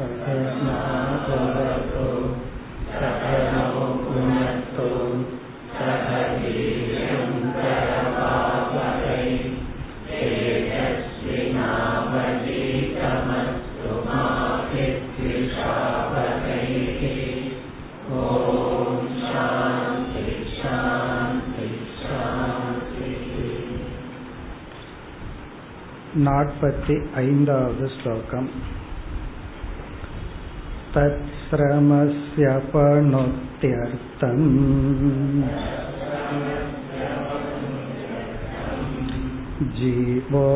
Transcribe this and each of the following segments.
สัพเพนาโตระโตสัพเพนาโปุญญโตสัพพิยันตระปาปะเรเอตัสสินาปะริตมัสสุมาภิทิชาปะเรหิโอชานติชานติชานติ நாற்பத்தி ஐந்தாவது ஸ்லோகம் तत्श्रमस्यपणोत्यर्थम् जीवो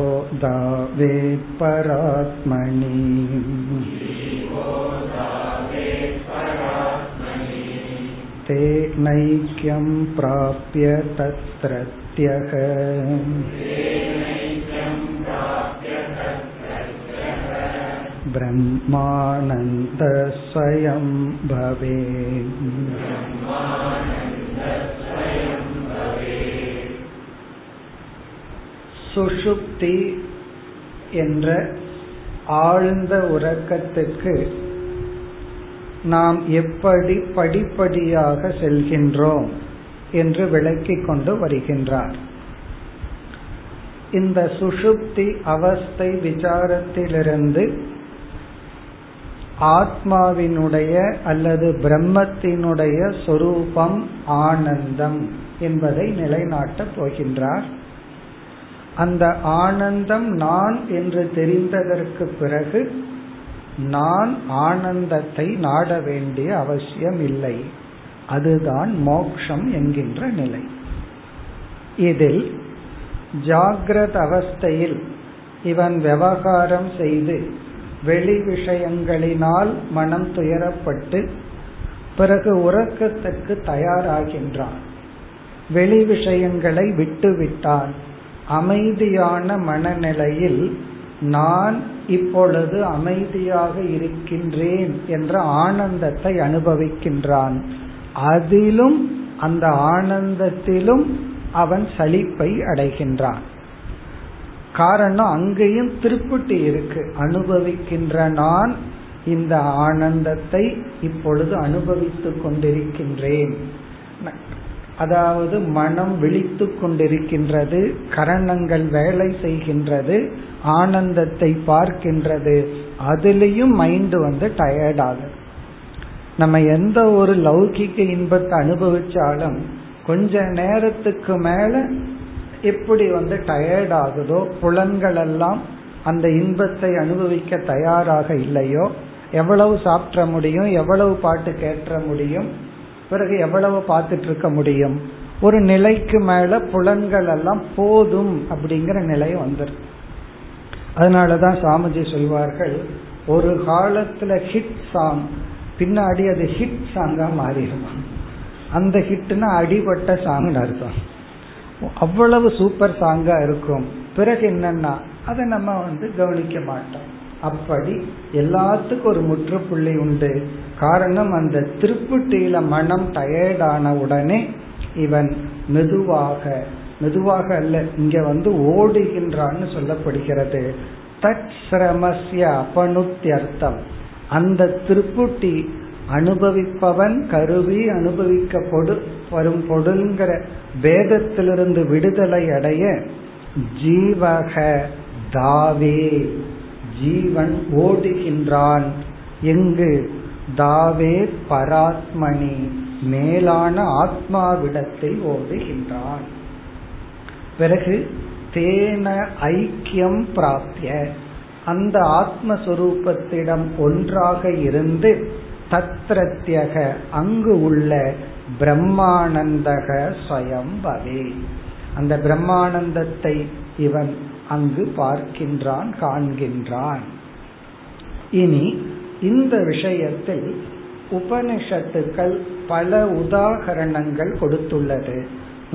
दावेत् परात्मनि तेनैक्यं प्राप्य तत्रत्यः ब्रह्मानन्द स्वयं भवेत् சுஷுப்தி என்ற ஆழ்ந்த உறக்கத்துக்கு நாம் எப்படி படிப்படியாக செல்கின்றோம் என்று விளக்கிக் கொண்டு வருகின்றார் இந்த சுஷுப்தி அவஸ்தை விசாரத்திலிருந்து ஆத்மாவினுடைய அல்லது பிரம்மத்தினுடைய சொரூபம் ஆனந்தம் என்பதை நிலைநாட்டப் போகின்றார். அந்த ஆனந்தம் நான் என்று தெரிந்ததற்கு பிறகு நான் ஆனந்தத்தை நாட வேண்டிய அவசியம் இல்லை அதுதான் மோக்ஷம் என்கின்ற நிலை. இதில் ஜாகிரத அவஸ்தையில் இவன் விவகாரம் செய்து வெளி விஷயங்களினால் மனம் துயரப்பட்டு பிறகு உறக்கத்துக்கு தயாராகின்றான். வெளி விஷயங்களை விட்டுவிட்டான். அமைதியான மனநிலையில் நான் இப்பொழுது அமைதியாக இருக்கின்றேன் என்ற ஆனந்தத்தை அனுபவிக்கின்றான். அதிலும் அந்த ஆனந்தத்திலும் அவன் சலிப்பை அடைகின்றான். காரணம் அங்கேயும் திருப்புட்டு இருக்கு. அனுபவிக்கின்ற நான் இந்த ஆனந்தத்தை இப்பொழுது அனுபவித்துக் கொண்டிருக்கின்றேன். அதாவது மனம் விழித்து கொண்டிருக்கின்றது கரணங்கள் வேலை செய்கின்றது ஆனந்தத்தை பார்க்கின்றது அதுலேயும் மைண்ட் வந்து டயர்ட் ஆகுது. நம்ம எந்த ஒரு லௌகிக்க இன்பத்தை அனுபவிச்சாலும் கொஞ்ச நேரத்துக்கு மேல எப்படி வந்து டயர்ட் ஆகுதோ புலன்கள் எல்லாம் அந்த இன்பத்தை அனுபவிக்க தயாராக இல்லையோ எவ்வளவு சாப்பிட முடியும் எவ்வளவு பாட்டு கேட்ட முடியும் பிறகு எவ்வளவு பார்த்துட்டு இருக்க முடியும் ஒரு நிலைக்கு மேல புலன்கள் எல்லாம் போதும் அப்படிங்கிற நிலை வந்துடும் அதனாலதான் சாமிஜி சொல்வார்கள் ஒரு காலத்துல ஹிட் சாங் பின்னாடி அது ஹிட் சாங்கா மாறிடுமா? அந்த ஹிட்னா அடிபட்ட சாங்னு அர்த்தம். அவ்வளவு சூப்பர் சாங்கா இருக்கும். பிறகு என்னன்னா அதை நம்ம வந்து கவனிக்க மாட்டோம். அப்படி எல்லாத்துக்கும் ஒரு முற்றுப்புள்ளி உண்டு. காரணம் அந்த திருப்புட்டியில மனம் டயர்டான உடனே இவன் மெதுவாக மெதுவாக அல்ல இங்க வந்து ஓடுகின்றான்னு சொல்லப்படுகிறது. தட் சிரமசிய அபனுத்தியர்த்தம் அந்த திருப்புட்டி அனுபவிப்பவன் கருவி அனுபவிக்கப்படும் வரும் பொருள்கிற வேதத்திலிருந்து விடுதலை அடைய ஜீவக தாவே ஜீவன் ஓடுகின்றான். எங்கு தாவே பராத்மணி மேலான ஆத்மாவிடத்தில் ஓடுகின்றான். பிறகு தேன ஐக்கியம் பிராப்திய அந்த ஆத்மஸ்வரூபத்திடம் ஒன்றாக இருந்து தத்ரத்தியக அங்கு உள்ள பிரம்மானந்தக ஸ்வயம் பவே. அந்த பிரம்மானந்தத்தை இவன் அங்கு பார்க்கின்றான் காண்கின்றான். இனி இந்த விஷயத்தில் உபனிஷத்துக்கள் பல உதாகரணங்கள் கொடுத்துள்ளது.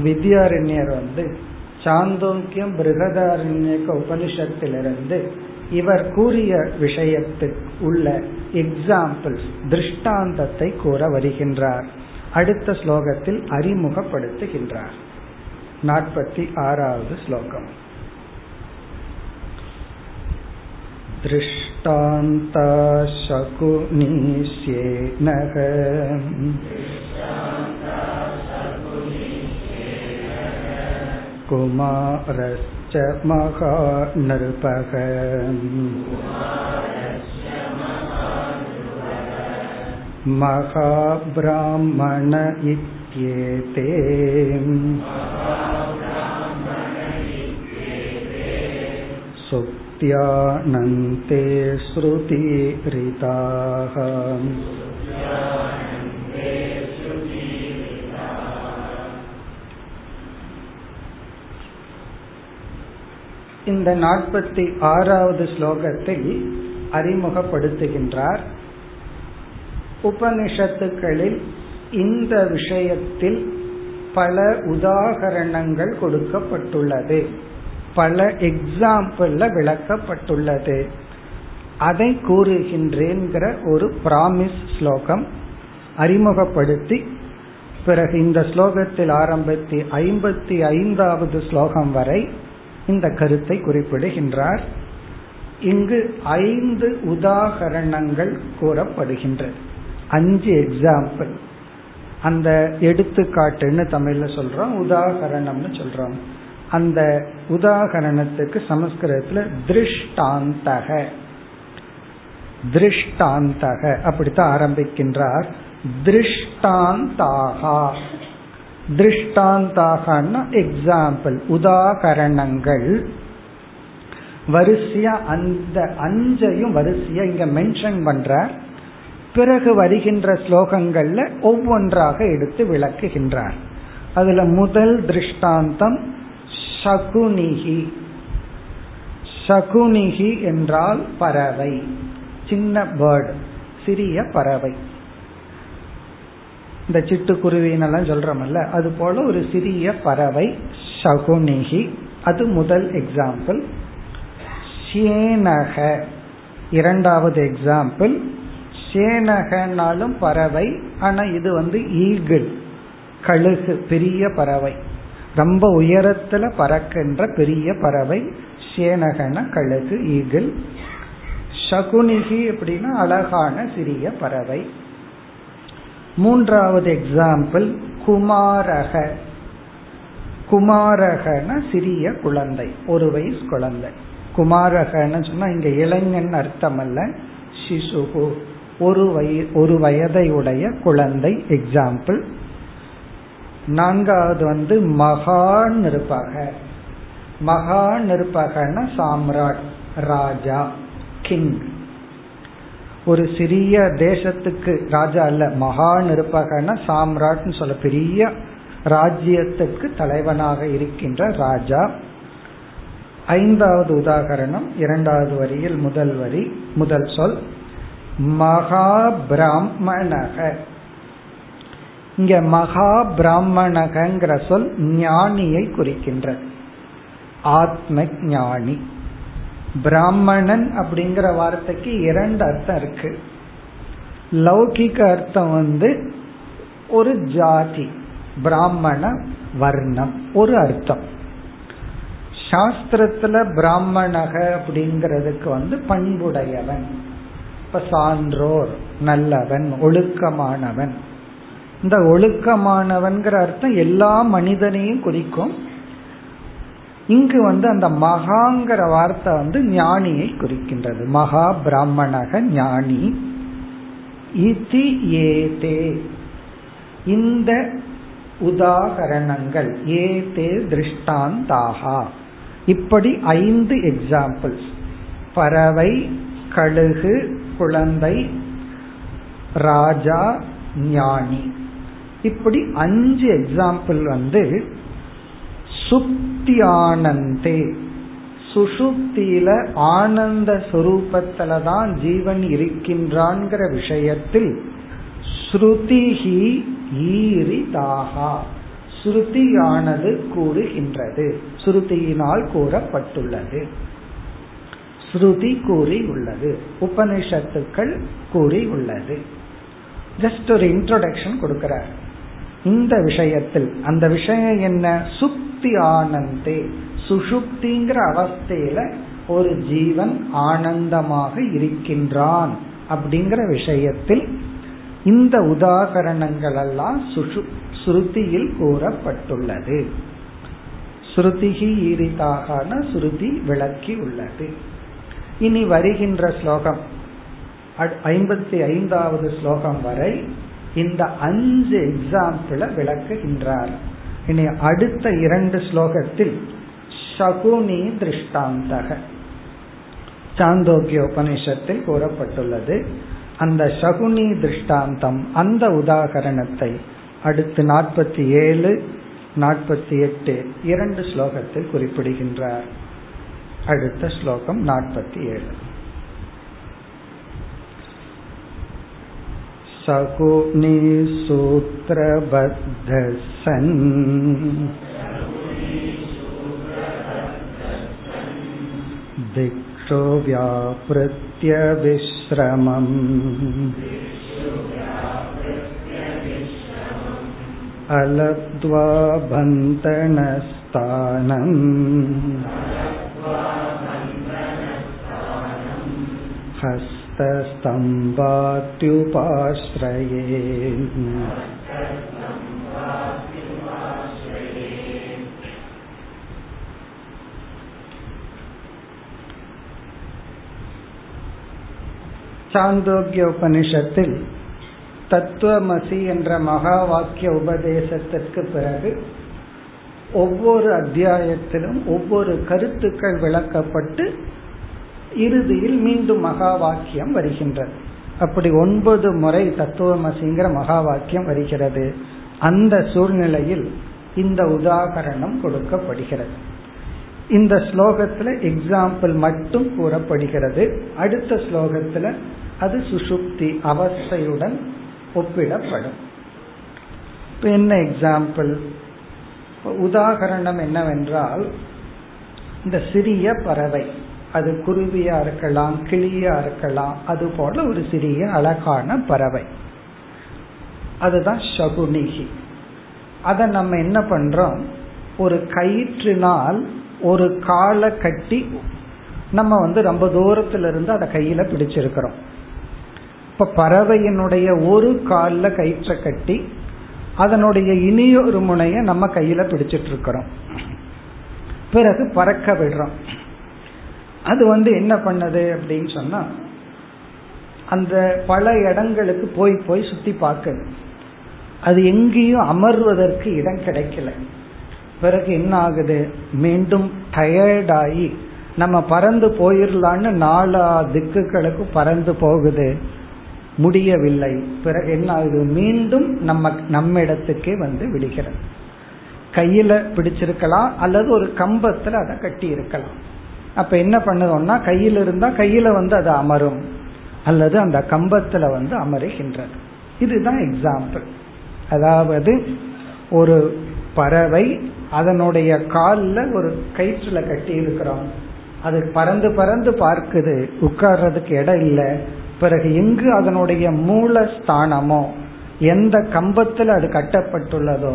வித்யாரண்யர் வந்து சாந்தோக்கியம் பிருகதாரண்யக்க உபனிஷத்திலிருந்து இவர் கூறிய விஷயத்துக்கு உள்ள எக்ஸாம்பிள்ஸ் திருஷ்டாந்தத்தை கூற வருகின்றார். அடுத்த ஸ்லோகத்தில் அறிமுகப்படுத்துகின்றார் நாற்பத்தி ஆறாவது ஸ்லோகம் दृष्टान्ता शकुनीस्येनः कुमारश्च महानृपः महाब्राह्मण इत्येते सुप्त्यानन्ते श्रुतिरिताः இந்த நாற்பத்தி ஆறாவது ஸ்லோகத்தில் அறிமுகப்படுத்துகின்றார் உபனிஷத்துக்களில் இந்த விஷயத்தில் பல உதாகரணங்கள் கொடுக்கப்பட்டுள்ளது. பல எக்ஸாம்பிள் விளக்கப்பட்டுள்ளது. அதை கூறுகின்றேங்கிற ஒரு பிராமிஸ் ஸ்லோகம் அறிமுகப்படுத்தி பிறகு இந்த ஸ்லோகத்தில் ஆரம்பித்து ஐம்பத்தி ஐந்தாவது ஸ்லோகம் வரை இந்த கருத்தை குறிப்பிடுகின்றார். இங்கு ஐந்து உதாகரணங்கள் கூறப்படுகின்றது. அஞ்சு எக்ஸாம்பிள் அந்த எடுத்துக்காட்டுன்னு தமிழ்ல சொல்றோம் உதாகரணம்னு சொல்றோம். அந்த உதாகரணத்துக்கு சமஸ்கிருதத்துல திருஷ்டாந்தக. திருஷ்டாந்தக அப்படித்தான் ஆரம்பிக்கின்றார். திருஷ்டாந்தாகா. திருஷ்டாந்தாகனா எக்ஸாம்பிள் உதாகரணங்கள். வரிசையா அந்த அஞ்சையும் வரிசையா இங்க மென்ஷன் பண்ற பிறகு வருகின்ற ஸ்லோகங்கள்ல ஒவ்வொன்றாக எடுத்து விளக்குகின்றார். அதுல முதல் திருஷ்டாந்தம் சகுனிகி சகுனிகி என்றால் பறவை. சின்ன பேர்டு சிறிய பறவை. இந்த சிட்டுக்குருவினெல்லாம் சொல்றோம்ல அது போல ஒரு சிறிய பறவை சகுனிகி அது முதல் எக்ஸாம்பிள் ஷேனக இரண்டாவது எக்ஸாம்பிள் சேனகனாலும் பறவை ஆனா இது வந்து ஈகிள் கழுகு பெரிய பறவை. ரொம்ப உயரத்துல பறக்கின்ற பெரிய பறவை சேனகன கழுகு ஈகிள். சகுனிகி அப்படின்னா அழகான சிறிய பறவை. மூன்றாவது எக்ஸாம்பிள் குமாரக. குமாரகன சிறிய குழந்தை ஒரு வயசு குழந்தை. குமாரகன்னு சொன்னா இங்க இளைஞன் அர்த்தம் அல்ல சிசுகு. ஒரு வய ஒரு வயதையுடைய குழந்தை எக்ஸாம்பிள் நான்காவது வந்து மகா நிருபக. மகா நிருபகன சாம்ராட் ராஜா கிங் ஒரு சிறிய தேசத்துக்கு ராஜா அல்ல மகா நிருபகன சாம்ராட்னு சொல்ல பெரிய ராஜ்யத்துக்கு தலைவனாக இருக்கின்ற ராஜா. ஐந்தாவது உதாகரணம் இரண்டாவது வரியில் முதல் வரி முதல் சொல். மகா பிராமணக இங்க மகா பிராமணகங்கிற சொல் ஞானியை குறிக்கின்ற ஆத்ம ஞானி பிராமணன் அப்படிங்கிற வார்த்தைக்கு இரண்டு அர்த்தம் இருக்கு. லௌகிக அர்த்தம் வந்து ஒரு ஜாதி பிராமண வர்ணம் ஒரு அர்த்தம். சாஸ்திரத்துல பிராமணக அப்படிங்கிறதுக்கு வந்து பண்புடையவன். இப்ப சான்றோர் நல்லவன் ஒழுக்கமானவன். இந்த ஒழுக்கமானவன்கிற அர்த்தம் எல்லா மனிதனையும் குறிக்கும். இங்கு வந்து அந்த மகாங்கிற வார்த்தை வந்து ஞானியை குறிக்கின்றது. மகா பிராமணக ஞானி. இதி ஏதே. இந்த உதாகரணங்கள் ஏதே திருஷ்டாந்தாகா. இப்படி ஐந்து எக்ஸாம்பிள்ஸ் பறவை கழுகு குழந்தை ராஜா ஞானி. இப்படி அஞ்சு எக்ஸாம்பிள் வந்து சுப்தியானந்தே சுசுப்தியில சுஷுப்தியில ஆனந்த சுரூபத்துல தான் ஜீவன் இருக்கின்றான்கிற விஷயத்தில் ஸ்ருதிஹி ஈரிதாகா. ஸ்ருதியானது கூறுகின்றது. ஸ்ருதியினால் கூறப்பட்டுள்ளது. ஸ்ருதி கூறி உள்ளது. உபனிஷத்துக்கள் கூறி உள்ளது. ஜஸ்ட் ஒரு இன்ட்ரோடக்ஷன் கொடுக்கிறார். இந்த விஷயத்தில் அந்த விஷயம் என்ன? சுப்தி ஆனந்தே. சுஷுப்திங்கிற அவஸ்தையில ஒரு ஜீவன் ஆனந்தமாக இருக்கின்றான் அப்படிங்கிற விஷயத்தில் இந்த உதாகரணங்கள் எல்லாம் ஸ்ருதியில் கூறப்பட்டுள்ளது. ஸ்ருதிகி ஈரிதாக ஸ்ருதி விளக்கி உள்ளது. இனி வருகின்ற ஸ்லோகம் ஐம்பத்தி ஐந்தாவது ஸ்லோகம் வரை இந்த அஞ்சு எக்ஸாம்பிள விளக்குகின்றார். இனி அடுத்த இரண்டு ஸ்லோகத்தில் சகுனி திருஷ்டாந்தக. சாந்தோக்கிய உபனிஷத்தில் கூறப்பட்டுள்ளது அந்த சகுனி திருஷ்டாந்தம் அந்த உதாகரணத்தை அடுத்து நாற்பத்தி ஏழு நாற்பத்தி எட்டு இரண்டு ஸ்லோகத்தில் குறிப்பிடுகின்றார். அடுத்த ஸ்லோகம் நாற்பத்தி ஏழு सकुनिसूत्रबद्धसन् दिक्षो व्यापृत्य विश्रमम् अलब्ध्वा बन्तनस्थानम् हस्तस्तम्भात्युपाश्रये சாந்தோக்கிய உபனிஷத்தில் தத்துவமசி என்ற மகா வாக்கிய உபதேசத்திற்கு பிறகு ஒவ்வொரு அத்தியாயத்திலும் ஒவ்வொரு கருத்துக்கள் விளக்கப்பட்டு இறுதியில் மீண்டும் மகா வாக்கியம் வருகின்றது. அப்படி ஒன்பது முறை தத்துவமசிங்கிற மகா வாக்கியம் வருகிறது. அந்த சூழ்நிலையில் இந்த உதாகரணம் கொடுக்கப்படுகிறது. இந்த ஸ்லோகத்துல எக்ஸாம்பிள் மட்டும் கூறப்படுகிறது. அடுத்த ஸ்லோகத்துல அது சுசுப்தி அவஸ்தையுடன் ஒப்பிடப்படும். இப்ப என்ன எக்ஸாம்பிள் உதாகரணம் என்னவென்றால் இந்த சிறிய பறவை. அது குருவியா இருக்கலாம் கிளியா இருக்கலாம் அது போல ஒரு சிறிய அழகான பறவை. அதுதான் சகுனிகி. அதை நம்ம என்ன பண்றோம்? ஒரு கயிற்றினால் ஒரு காலை கட்டி நம்ம வந்து ரொம்ப தூரத்துல இருந்து அதை கையில பிடிச்சிருக்கிறோம். இப்ப பறவையினுடைய ஒரு காலில் கயிற்றை கட்டி அதனுடைய இனியொரு முனைய நம்ம கையில பிடிச்சிட்டு இருக்கிறோம். பிறகு பறக்க விடுறோம். அது வந்து என்ன பண்ணது அப்படின்னு சொன்னா அந்த பல இடங்களுக்கு போய் போய் சுத்தி பார்க்குது. அது எங்கேயும் அமர்வதற்கு இடம் கிடைக்கல. பிறகு என்ன ஆகுது? மீண்டும் டயர்டாகி நம்ம பறந்து போயிடலான்னு நாலா திக்குகளுக்கு பறந்து போகுது. முடியவில்லை. பிறகு என்ன ஆகுது? மீண்டும் நம்ம நம்ம இடத்துக்கே வந்து விடுகிறது. கையில பிடிச்சிருக்கலாம் அல்லது ஒரு கம்பத்துல அதை கட்டி இருக்கலாம் அப்ப என்ன பண்ணுவோம்னா கையில் இருந்தா கையில வந்து அது அமரும். அல்லது அந்த கம்பத்துல வந்து அமருகின்றது. இதுதான் எக்ஸாம்பிள் அதாவது ஒரு பறவை அதனுடைய காலில் ஒரு கயிற்றுல கட்டி இருக்கிறோம் அது பறந்து பறந்து பார்க்குது. உட்கார்றதுக்கு இடம் இல்லை. பிறகு எங்கு அதனுடைய மூல ஸ்தானமோ எந்த கம்பத்தில் அது கட்டப்பட்டுள்ளதோ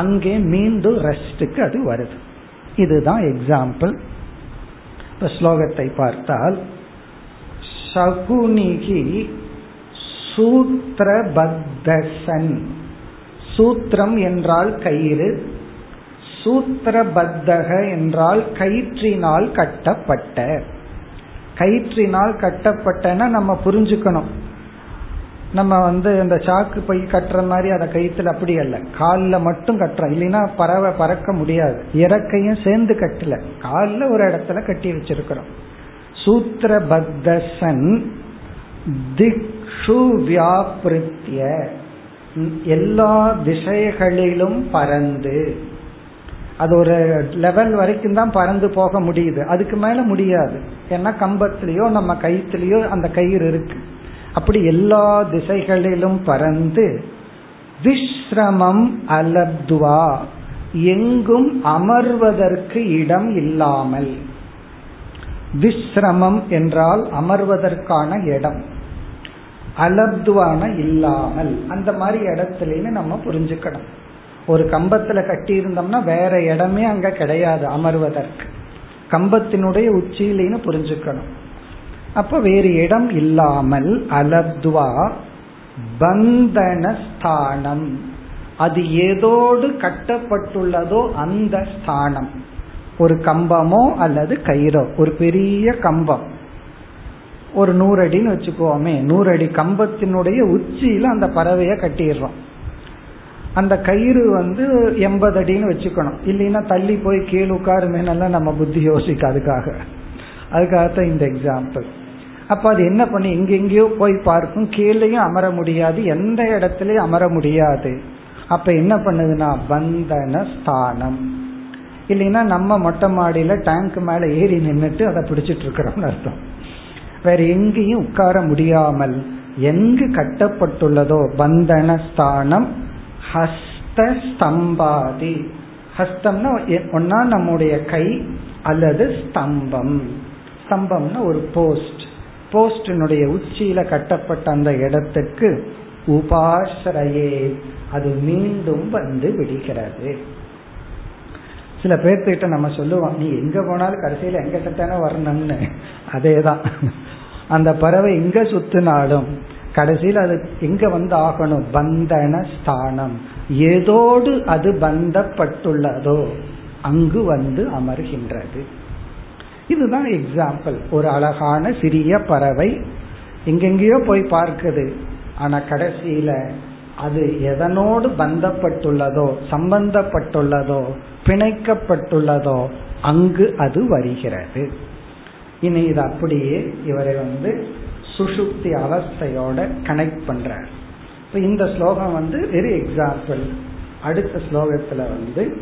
அங்கே மீண்டும் ரெஸ்டுக்கு அது வருது. இதுதான் எக்ஸாம்பிள் இப்ப ஸ்லோகத்தை பார்த்தால் சகுனிகி சூத்திரபத்தசன். சூத்திரம் என்றால் கயிறு சூத்திரபத்தக என்றால் கயிற்றினால் கட்டப்பட்ட. கயிற்றினால் கட்டப்பட்டன நம்ம புரிஞ்சுக்கணும். நம்ம வந்து இந்த சாக்கு பை கட்டுற மாதிரி அதை கயிற்றுல அப்படி அல்ல. காலில் மட்டும் கட்டுறோம். இல்லைன்னா பறவை பறக்க முடியாது. இறக்கையும் சேர்ந்து கட்டல. காலில் ஒரு இடத்துல கட்டி வச்சிருக்கிறோம். சூத்திரபத்தசன் திக்ஷு வியாபிருத்திய. எல்லா திசைகளிலும் பறந்து. அது ஒரு லெவல் வரைக்கும் தான் பறந்து போக முடியுது. அதுக்கு மேல முடியாது. ஏன்னா கம்பத்திலேயோ நம்ம கயிற்றுலயோ அந்த கயிறு இருக்கு. அப்படி எல்லா திசைகளிலும் பறந்து விஸ்ரமம் அலப்துவா எங்கும் அமர்வதற்கு இடம் இல்லாமல். விஸ்ரமம் என்றால் அமர்வதற்கான இடம் அலப்துவான இல்லாமல். அந்த மாதிரி இடத்துலன்னு நம்ம புரிஞ்சுக்கணும். ஒரு கம்பத்துல கட்டி இருந்தோம்னா வேற இடமே அங்க கிடையாது அமர்வதற்கு. கம்பத்தினுடைய உச்சியிலேன்னு புரிஞ்சுக்கணும். அப்ப வேறு இடம் இல்லாமல் அலத்வா பந்தனஸ்தானம். அது ஏதோடு கட்டப்பட்டுள்ளதோ அந்த ஸ்தானம். ஒரு கம்பமோ அல்லது கயிறோ. ஒரு பெரிய கம்பம். ஒரு நூறு அடின்னு வச்சுக்கோமே. நூறு அடி கம்பத்தினுடைய உச்சியில அந்த பறவைய கட்டிடுறோம். அந்த கயிறு வந்து எண்பது அடின்னு வச்சுக்கணும். இல்லைன்னா தள்ளி போய் கீழே உட்காருமேனெல்லாம் நம்ம புத்தி யோசிக்க அதுக்காக. அதுக்காகத்தான் இந்த எக்ஸாம்பிள் அப்ப அது என்ன பண்ணி எங்கெங்கேயோ போய் பார்க்கும் கீழேயும் அமர முடியாது எந்த இடத்துலயும் அமர முடியாது. அப்ப என்ன பண்ணுதுன்னா பந்தன ஸ்தானம். இல்லைன்னா நம்ம மொட்டை மாடியில டேங்க் மேல ஏறி நின்றுட்டு அதை பிடிச்சிட்டு இருக்கிறோம்னு அர்த்தம். வேற எங்கேயும் உட்கார முடியாமல் எங்கு கட்டப்பட்டுள்ளதோ பந்தன ஸ்தானம் ஹஸ்த ஸ்தம்பாதி. ஹஸ்தம்னா ஒன்னா நம்முடைய கை அல்லது ஸ்தம்பம். ஸ்தம்பம்னா ஒரு போஸ்ட் போஸ்டினுடைய உச்சியில கட்டப்பட்ட அந்த இடத்துக்கு உபாசரையே அது மீண்டும் வந்து விடுகிறது. சில பேர்த்துக்கிட்ட நம்ம சொல்லுவோம் நீ எங்க போனாலும் கடைசியில எங்கிட்ட தானே வரணும்னு. அதேதான். அந்த பறவை எங்க சுத்தினாலும் கடைசியில் அது எங்க வந்து ஆகணும்? பந்தன ஸ்தானம். ஏதோடு அது பந்தப்பட்டுள்ளதோ அங்கு வந்து அமர்கின்றது. இதுதான் எக்ஸாம்பிள் ஒரு அழகான சிறிய பறவை எங்கெங்கேயோ போய் பார்க்குது. ஆனா கடைசியில அது எதனோடு பந்தப்பட்டுள்ளதோ சம்பந்தப்பட்டுள்ளதோ பிணைக்கப்பட்டுள்ளதோ அங்கு அது வருகிறது. இனி இது அப்படியே இவரை வந்து சுஷுப்தி அவஸ்தையோட கனெக்ட் பண்றார். இப்ப இந்த ஸ்லோகம் வந்து வெரி எக்ஸாம்பிள் அடுத்த ஸ்லோகத்துல வந்து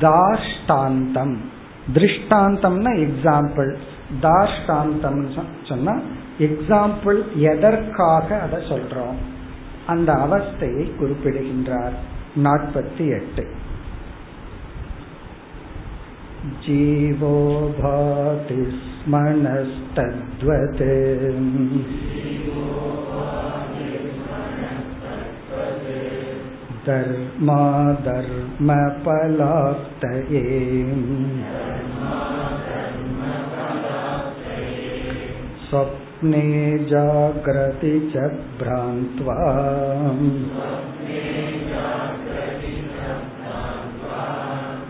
தாஷ்டாந்தம். திருஷ்டாந்தம்னா எக்ஸாம்பிள் தாஷ்டாந்தம் சொன்னா எக்ஸாம்பிள் எதற்காக அதை சொல்றோம் அந்த அவஸ்தையை குறிப்பிடுகின்றார் நாற்பத்தி எட்டு जीवो भाति स्मनस्तद्वत् धर्माधर्मफलाप्तये स्वप्ने जाग्रति च भ्रान्त्वा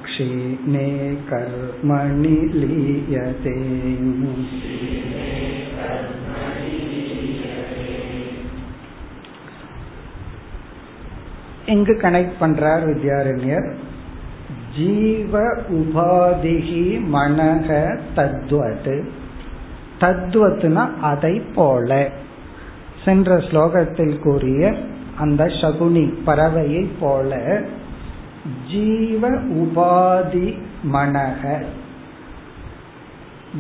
क्षीणे कर्मणि लीयते எங்கு கனெக்ட் பண்றார் வித்யாரண்யர்? ஜீவ உபாதிகி மனக தத்வத். தத்துவத்துனா அதை போல. சென்ற ஸ்லோகத்தில் கூறிய அந்த சகுனி பறவையை போல ஜீவ உபாதி மனக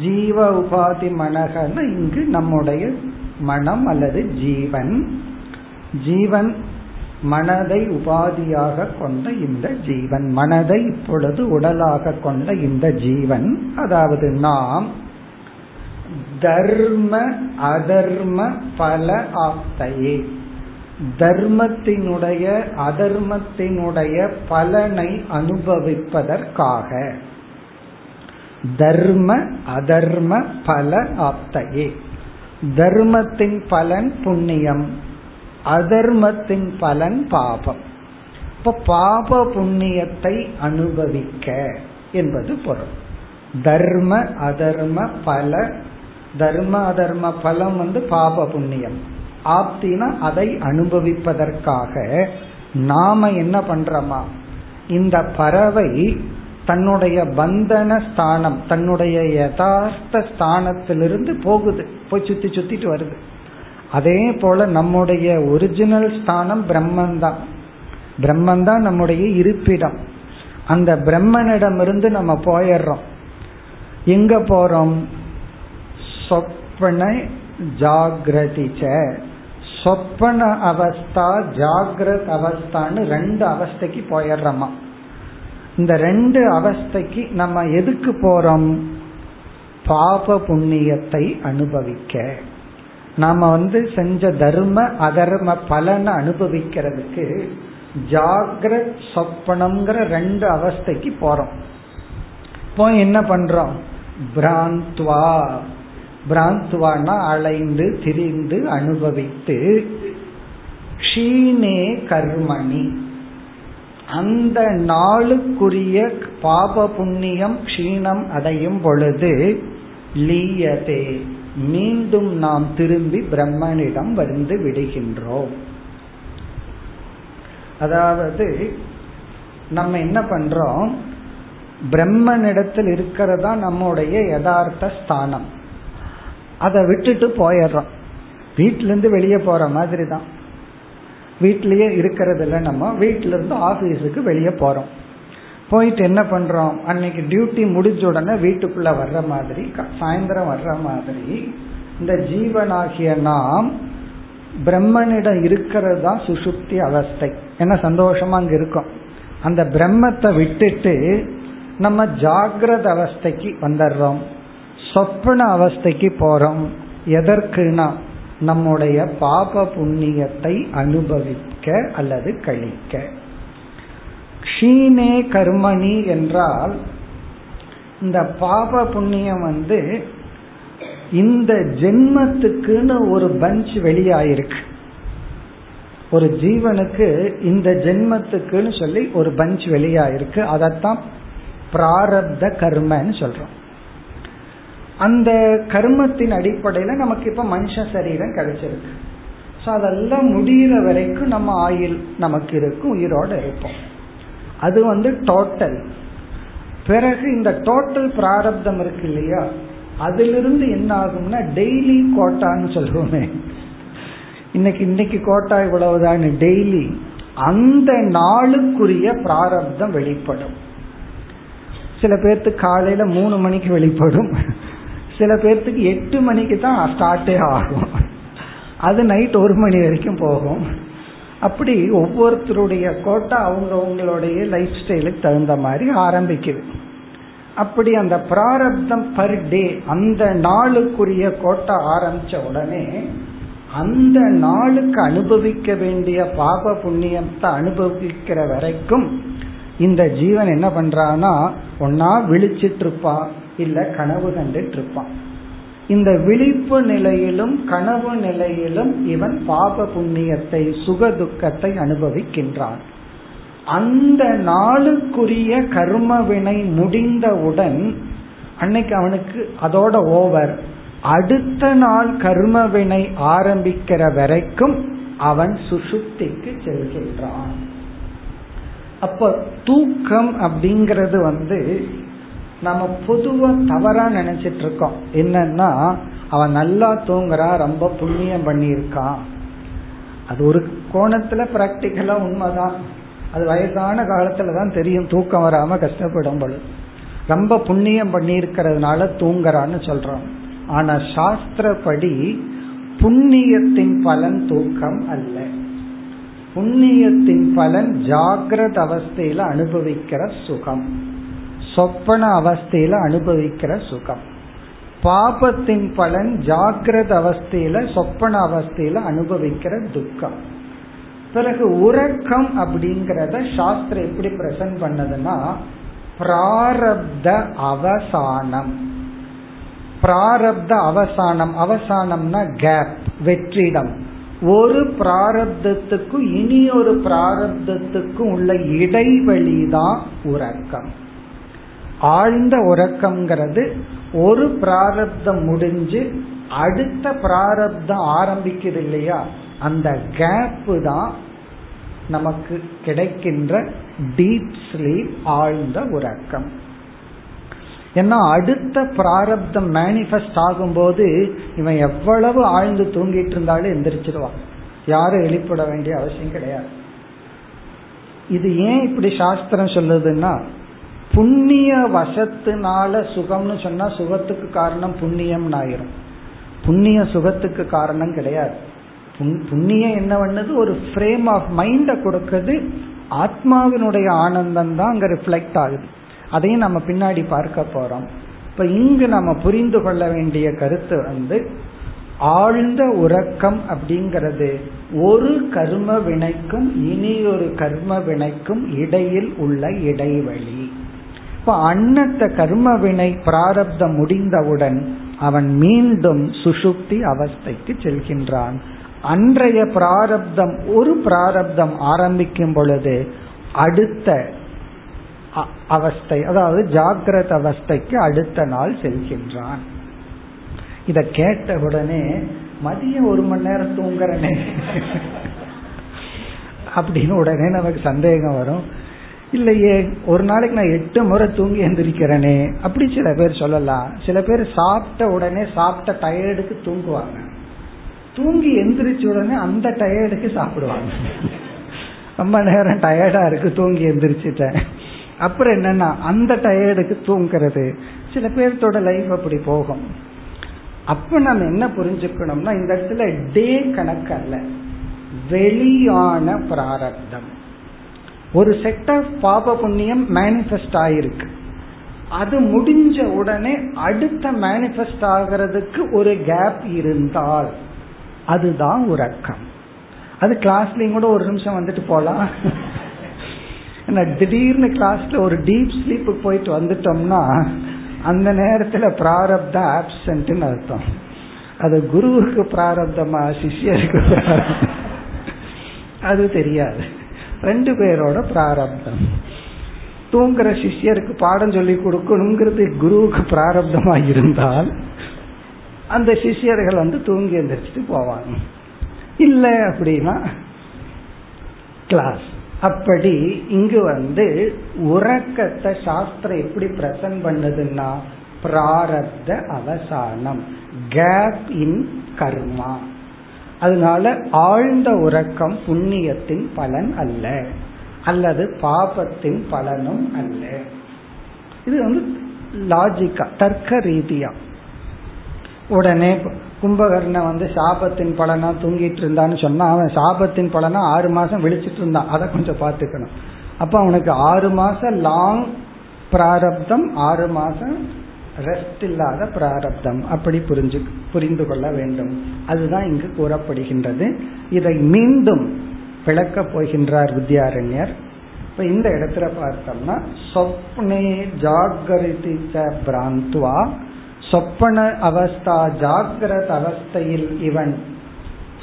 ஜீவ உபாதி மனகன்னு இங்கு நம்முடைய மனம் அல்லது ஜீவன். ஜீவன் மனதை உபாதியாக கொண்ட இந்த ஜீவன் மனதை இப்பொழுது உடலாக கொண்ட இந்த ஜீவன். அதாவது நாம் தர்ம அதர்ம பல ஆப்தையே. தர்மத்தினுடைய அதர்மத்தினுடைய பலனை அனுபவிப்பதற்காக. தர்ம அதர்ம பல ஆப்தையே. தர்மத்தின் பலன் புண்ணியம். அதர்மத்தின் பலன் பாபம். இப்ப பாப புண்ணியத்தை அனுபவிக்க என்பது பொருள். தர்ம அதர்ம பல தர்ம அதர்ம பலம் வந்து பாப புண்ணியம். ஆப்தினா அதை அனுபவிப்பதற்காக நாம என்ன பண்றோமா? இந்த பறவை தன்னுடைய பந்தன ஸ்தானம் தன்னுடைய யதார்த்த ஸ்தானத்திலிருந்து போகுது. போய் சுத்தி சுத்திட்டு வருது. அதே போல நம்முடைய ஒரிஜினல் ஸ்தானம் பிரம்மன் தான் பிரம்மன் தான் நம்முடைய இருப்பிடம். அந்த பிரம்மனிடமிருந்து நம்ம போயிடுறோம். எங்க போறோம்? சொப்பன ஜாகிரதிச்ச சொப்பன அவஸ்தா ஜாகிரத் அவஸ்தான்னு ரெண்டு அவஸ்தைக்கு போயிடுறோமா. இந்த ரெண்டு அவஸ்தைக்கு நம்ம எதுக்கு போறோம்? பாப புண்ணியத்தை அனுபவிக்க. நாம வந்து செஞ்ச தர்ம அதர்ம பலனை அனுபவிக்கிறதுக்கு ஜாகிரத் சொப்பனம்ங்கிற ரெண்டு அவஸ்தைக்கு போறோம். இப்போ என்ன பண்றோம்? பிராந்த்வா. பிராந்த்வானா அலைந்து திரிந்து அனுபவித்து க்ஷீணே கர்மணி. அந்த நாளுக்குரிய பாப புண்ணியம் க்ஷீணம் அடையும் பொழுது லீயதே. மீண்டும் நாம் திரும்பி பிரம்மனிடம் வந்து விடுகின்றோம். அதாவது நம்ம என்ன பண்றோம்? பிரம்மனிடத்தில் இருக்கிறதா நம்முடைய யதார்த்த ஸ்தானம். அதை விட்டுட்டு போயிடுறோம். வீட்டிலேருந்து வெளியே போற மாதிரி தான் வீட்டிலேயே இருக்கிறது இல்லை நம்ம வீட்டிலேருந்து ஆஃபீஸுக்கு வெளியே போகிறோம் போயிட்டு என்ன பண்றோம்? அன்னைக்கு டியூட்டி முடிஞ்ச உடனே வீட்டுக்குள்ள வர்ற மாதிரி சாயந்தரம் வர்ற மாதிரி இந்த ஜீவனாகிய நாம் பிரம்மனிடம் இருக்கிறது தான் சுசுப்தி அவஸ்தை. என்ன சந்தோஷமா அங்க இருக்கும். அந்த பிரம்மத்தை விட்டுட்டு நம்ம ஜாகிரத அவஸ்தைக்கு வந்துடுறோம். சொப்பன அவஸ்தைக்கு போறோம். எதற்குனா நம்முடைய பாப புண்ணியத்தை அனுபவிக்க அல்லது கழிக்க. க்ஷீணே கர்மணி என்றால் இந்த பாப புண்ணியம் வந்து இந்த ஜென்மத்துக்குன்னு ஒரு பஞ்ச் வெளியாயிருக்கு. ஒரு ஜீவனுக்கு இந்த ஜென்மத்துக்குன்னு சொல்லி ஒரு பஞ்ச் வெளியாயிருக்கு. அதைத்தான் பிராரப்த கர்மன்னு சொல்றோம். அந்த கர்மத்தின் அடிப்படையில நமக்கு இப்ப மனுஷ சரீரம் கிடைச்சிருக்கு. ஸோ அதெல்லாம் முடிகிற வரைக்கும் நம்ம ஆயில் நமக்கு இருக்கும் உயிரோட இருப்போம். அது வந்து டோட்டல் பிறகு இந்த டோட்டல் பிராரப்தம் இருக்கு இல்லையா? அதிலிருந்து என்ன ஆகும்னா டெய்லி கோட்டான்னு சொல்லுவோமே. இன்னைக்கு இன்னைக்கு கோட்டா இவ்வளவுதான் டெய்லி அந்த நாளுக்குரிய பிராரப்தம் வெளிப்படும். சில பேர்த்துக்கு காலையில மூணு மணிக்கு வெளிப்படும். சில பேர்த்துக்கு எட்டு மணிக்கு தான் ஸ்டார்டே ஆகும். அது நைட் ஒரு மணி வரைக்கும் போகும். அப்படி ஒவ்வொருத்தருடைய கோட்டா அவங்க அவங்களுடைய லைஃப் ஸ்டைலுக்கு தகுந்த மாதிரி ஆரம்பிக்குது. அப்படி அந்த பிராரப்தம் பர் டே அந்த நாளுக்குரிய கோட்டை ஆரம்பிச்ச உடனே அந்த நாளுக்கு அனுபவிக்க வேண்டிய பாப புண்ணியத்தை அனுபவிக்கிற வரைக்கும் இந்த ஜீவன் என்ன பண்றான்னா ஒன்னா விழிச்சிட்டு இருப்பான் இல்ல கனவு கண்டுட்டு இருப்பான் இந்த விழிப்பு நிலையிலும் கனவு நிலையிலும் இவன் பாப புண்ணியத்தை சுக துக்கத்தை அனுபவிக்கின்றான். அந்த நாளுக்குரிய கர்ம வினை முடிந்தவுடன் அன்னைக்கு அவனுக்கு அதோட ஓவர். அடுத்த நாள் கர்ம வினை ஆரம்பிக்கிற வரைக்கும் அவன் சுசுப்திக்கு செல்கின்றான். அப்ப தூக்கம் அப்படிங்கிறது வந்து நம்ம பொதுவா தவறா நினைச்சிட்டு இருக்கோம் என்னன்னா அவன் நல்லா தூங்குறான் ரொம்ப புண்ணியம் பண்ணியிருக்கான். அது ஒரு கோணத்துல பிராக்டிக்கலா உண்மைதான். அது வயசான காலத்துல தான் தெரியும் தூக்கம் வராம கஷ்டப்படும் பொழுது. ரொம்ப புண்ணியம் பண்ணியிருக்கிறதுனால தூங்குறான்னு சொல்றோம். ஆனா சாஸ்திரப்படி புண்ணியத்தின் பலன் தூக்கம் அல்ல. புண்ணியத்தின் பலன் ஜாகிரத அவஸ்தையில அனுபவிக்கிற சுகம். சொப்பன அவஸ்தையில அனுபவிக்கிற சுகம். பாபத்தின் பலன் ஜாகிரத அவஸ்தையில சொப்பன அவஸ்தையில அனுபவிக்கிற துக்கம். பிறகு உறக்கம் அப்படிங்கறத சாஸ்திரம் எப்படி பிரசன்ட் பண்ணதுன்னா பிராரப்த அவசானம். பிராரப்த அவசானம் அவசானம்னா கேப் வெற்றிடம். ஒரு பிராரப்தத்துக்கும் இனி ஒரு பிராரப்தத்துக்கும் உள்ள இடைவெளி தான் உறக்கம். ஆழ்ந்த உறக்கம்ங்கிறது ஒரு பிராரப்தம் முடிஞ்சு அடுத்த பிராரப்தம் ஆரம்பிக்குது இல்லையா? அந்த கேப்பு தான் நமக்கு கிடைக்கின்ற டீப் ஸ்லீப் ஆழ்ந்த உறக்கம். ஏன்னா அடுத்த பிராரப்தம் மேனிஃபெஸ்ட் ஆகும்போது இவன் எவ்வளவு ஆழ்ந்து தூங்கிட்டு இருந்தாலும் எந்திரிச்சிருவான் யாரும் எழுப்பிட வேண்டிய அவசியம் கிடையாது. இது ஏன் இப்படி சாஸ்திரம் சொல்லுதுன்னா புண்ணிய வசத்தினால சுகம்னு சொன்னா சுகத்துக்கு காரணம் புண்ணியம் ஆயிரும் புண்ணிய சுகத்துக்கு காரணம் கிடையாது. புண்ணியம் என்ன பண்ணது? ஒரு ஃப்ரேம் ஆஃப் மைண்ட கொடுக்குது. ஆத்மாவினுடைய ஆனந்தம் தான் அங்க ரிஃப்ளெக்ட் ஆகுது. அதையும் நம்ம பின்னாடி பார்க்க போறோம். இப்ப இங்கு நம்ம புரிந்து கொள்ள வேண்டிய கருத்து வந்து ஆழ்ந்த உறக்கம் அப்படிங்கிறது ஒரு கர்ம வினைக்கும் இனி ஒரு கர்ம வினைக்கும் இடையில் உள்ள இடைவெளி. இப்ப அன்னத்த கர்ம வினை பிராரப்தம் முடிந்தவுடன் அவன் மீண்டும் சுசுப்தி அவஸ்தைக்கு செல்கின்றான். அன்றைய பிராரப்தம் ஒரு பிராரப்தம் ஆரம்பிக்கும் பொழுது அடுத்த அவஸ்தை அதாவது ஜாகிரத அவஸ்தைக்கு அடுத்த நாள் செல்கின்றான். இத கேட்ட உடனே மதியம் ஒரு மணி நேரம் தூங்குறனே. அப்படின்னு உடனே நமக்கு சந்தேகம் வரும். இல்லையே ஒரு நாளைக்கு நான் எட்டு முறை தூங்கி எந்திரிக்கிறேனே அப்படி சில பேர் சொல்லலாம். சில பேர் சாப்பிட்ட உடனே சாப்பிட்ட டயர்டுக்கு தூங்குவாங்க. தூங்கி எந்திரிச்ச உடனே அந்த டயர்டுக்கு சாப்பிடுவாங்க. ரொம்ப நேரம் டயர்டா இருக்கு தூங்கி எந்திரிச்சிட்டேன். அப்புறம் என்னன்னா அந்த டயர்டுக்கு தூங்குறது. சில பேர்த்தோட லைஃப் அப்படி போகும். அப்ப நம்ம என்ன புரிஞ்சுக்கணும்னா இந்த இடத்துல டே கணக்கு அல்ல. வெளியான பிராரப்தம். ஒரு செட் ஆஃப் பாப புண்ணியம் மேனிஃபெஸ்ட் ஆயிருக்கு. அது முடிஞ்ச உடனே அடுத்த மேனிஃபெஸ்ட் ஆகிறதுக்கு ஒரு கேப் இருந்தால் அதுதான் உறக்கம். அது கிளாஸ்லயும் கூட ஒரு நிமிஷம் வந்துட்டு போலாம். திடீர்னு கிளாஸ்ல ஒரு டீப் ஸ்லீப்பு போயிட்டு வந்துட்டோம்னா அந்த நேரத்துல பிராரப்தம் ஆப்சன்ட்னு அர்த்தம். அது குருவுக்கு பிராரப்தமா சிஷ்யருக்கு அது தெரியாது. ரெண்டு பேரோட பிராரப்தம். தூங்குற சிஷ்யருக்கு பாடம் சொல்லி கொடுக்கணுங்கிறது குருவுக்கு பிராரப்தமா இருந்தால் அந்த சிஷியர்கள் வந்து தூங்கி எந்திரிச்சிட்டு போவாங்க. இல்ல அப்படின்னா கிளாஸ் அப்படி இங்கு வந்து உறக்கத்தை சாஸ்திரம் எப்படி பிரசன்ட் பண்ணுதுன்னா பிராரப்த அவசானம் கேப் இன் கர்மா அதனால ஆழ்ந்த உறக்கம் புண்ணியத்தின் பலன் அல்ல. அல்லது பாபத்தின் பலனும் அல்ல. இது வந்து லாஜிக்கா தர்க்க ரீதியா. உடனே கும்பகர்ண வந்து சாபத்தின் பலனா தூங்கிட்டு இருந்தான்னு சொன்னா அவன் சாபத்தின் பலனா ஆறு மாசம் விழிச்சிட்டு இருந்தான். அதை கொஞ்சம் பார்த்துக்கணும். அப்ப அவனுக்கு ஆறு மாசம் லாங் பிராரப்தம் ஆறு மாசம் ரெஸ்ட் இல்லாத பிராரப்தம். அப்படி புரிஞ்சு புரிந்து கொள்ள வேண்டும். அதுதான் இங்கு கூறப்படுகின்றது. இதை மீண்டும் விளக்க போகின்றார் வித்யாரண்யர். இப்ப இந்த இடத்துல பார்த்தோம்னா சொப்னே ஜாகிரதி பிராந்துவா. சொப்பன அவஸ்தா ஜாகிரத அவஸ்தையில் இவன்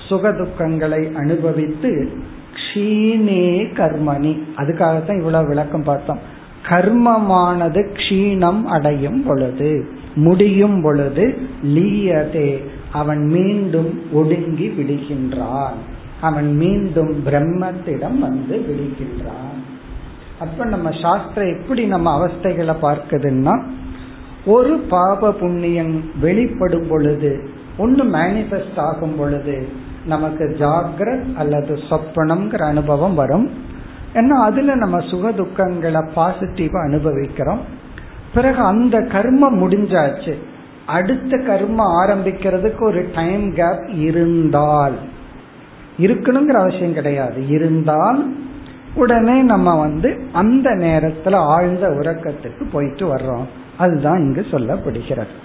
சுகதுக்கங்களை அனுபவித்து க்ஷீணே கர்மணி. அதுக்காகத்தான் இவ்வளவு விளக்கம் பார்த்தோம். கர்மமானது க்ஷீணம் அடையும் பொழுது முடியும் பொழுது லீயதே அவன் மீண்டும் ஒடுங்கி விடுகின்றான். அவன் மீண்டும் பிரம்மத்திடம் வந்து விடுகின்றான். அப்ப நம்ம சாஸ்திரம் எப்படி நம்ம அவஸ்தைகளை பார்க்குதுன்னா ஒரு பாப புண்ணியம் வெளிப்படும் பொழுது ஒன்று மேனிஃபெஸ்ட் ஆகும் பொழுது நமக்கு ஜாகிரத் அல்லது சொப்பனம்ங்கிற அனுபவம் வரும். ஏன்னா அதுல நம்ம சுக துக்கங்களை பாசிட்டிவா அனுபவிக்கிறோம். பிறகு அந்த கர்மம் முடிஞ்சாச்சு. அடுத்த கர்மம் ஆரம்பிக்கிறதுக்கு ஒரு டைம் கேப் இருந்தால் இருக்கணுங்கிற அவசியம் கிடையாது. இருந்தால் உடனே நம்ம வந்து அந்த நேரத்துல ஆழ்ந்த உறக்கத்துக்கு போயிட்டு வர்றோம். அதுதான் இங்கு சொல்லப்படுகிறது.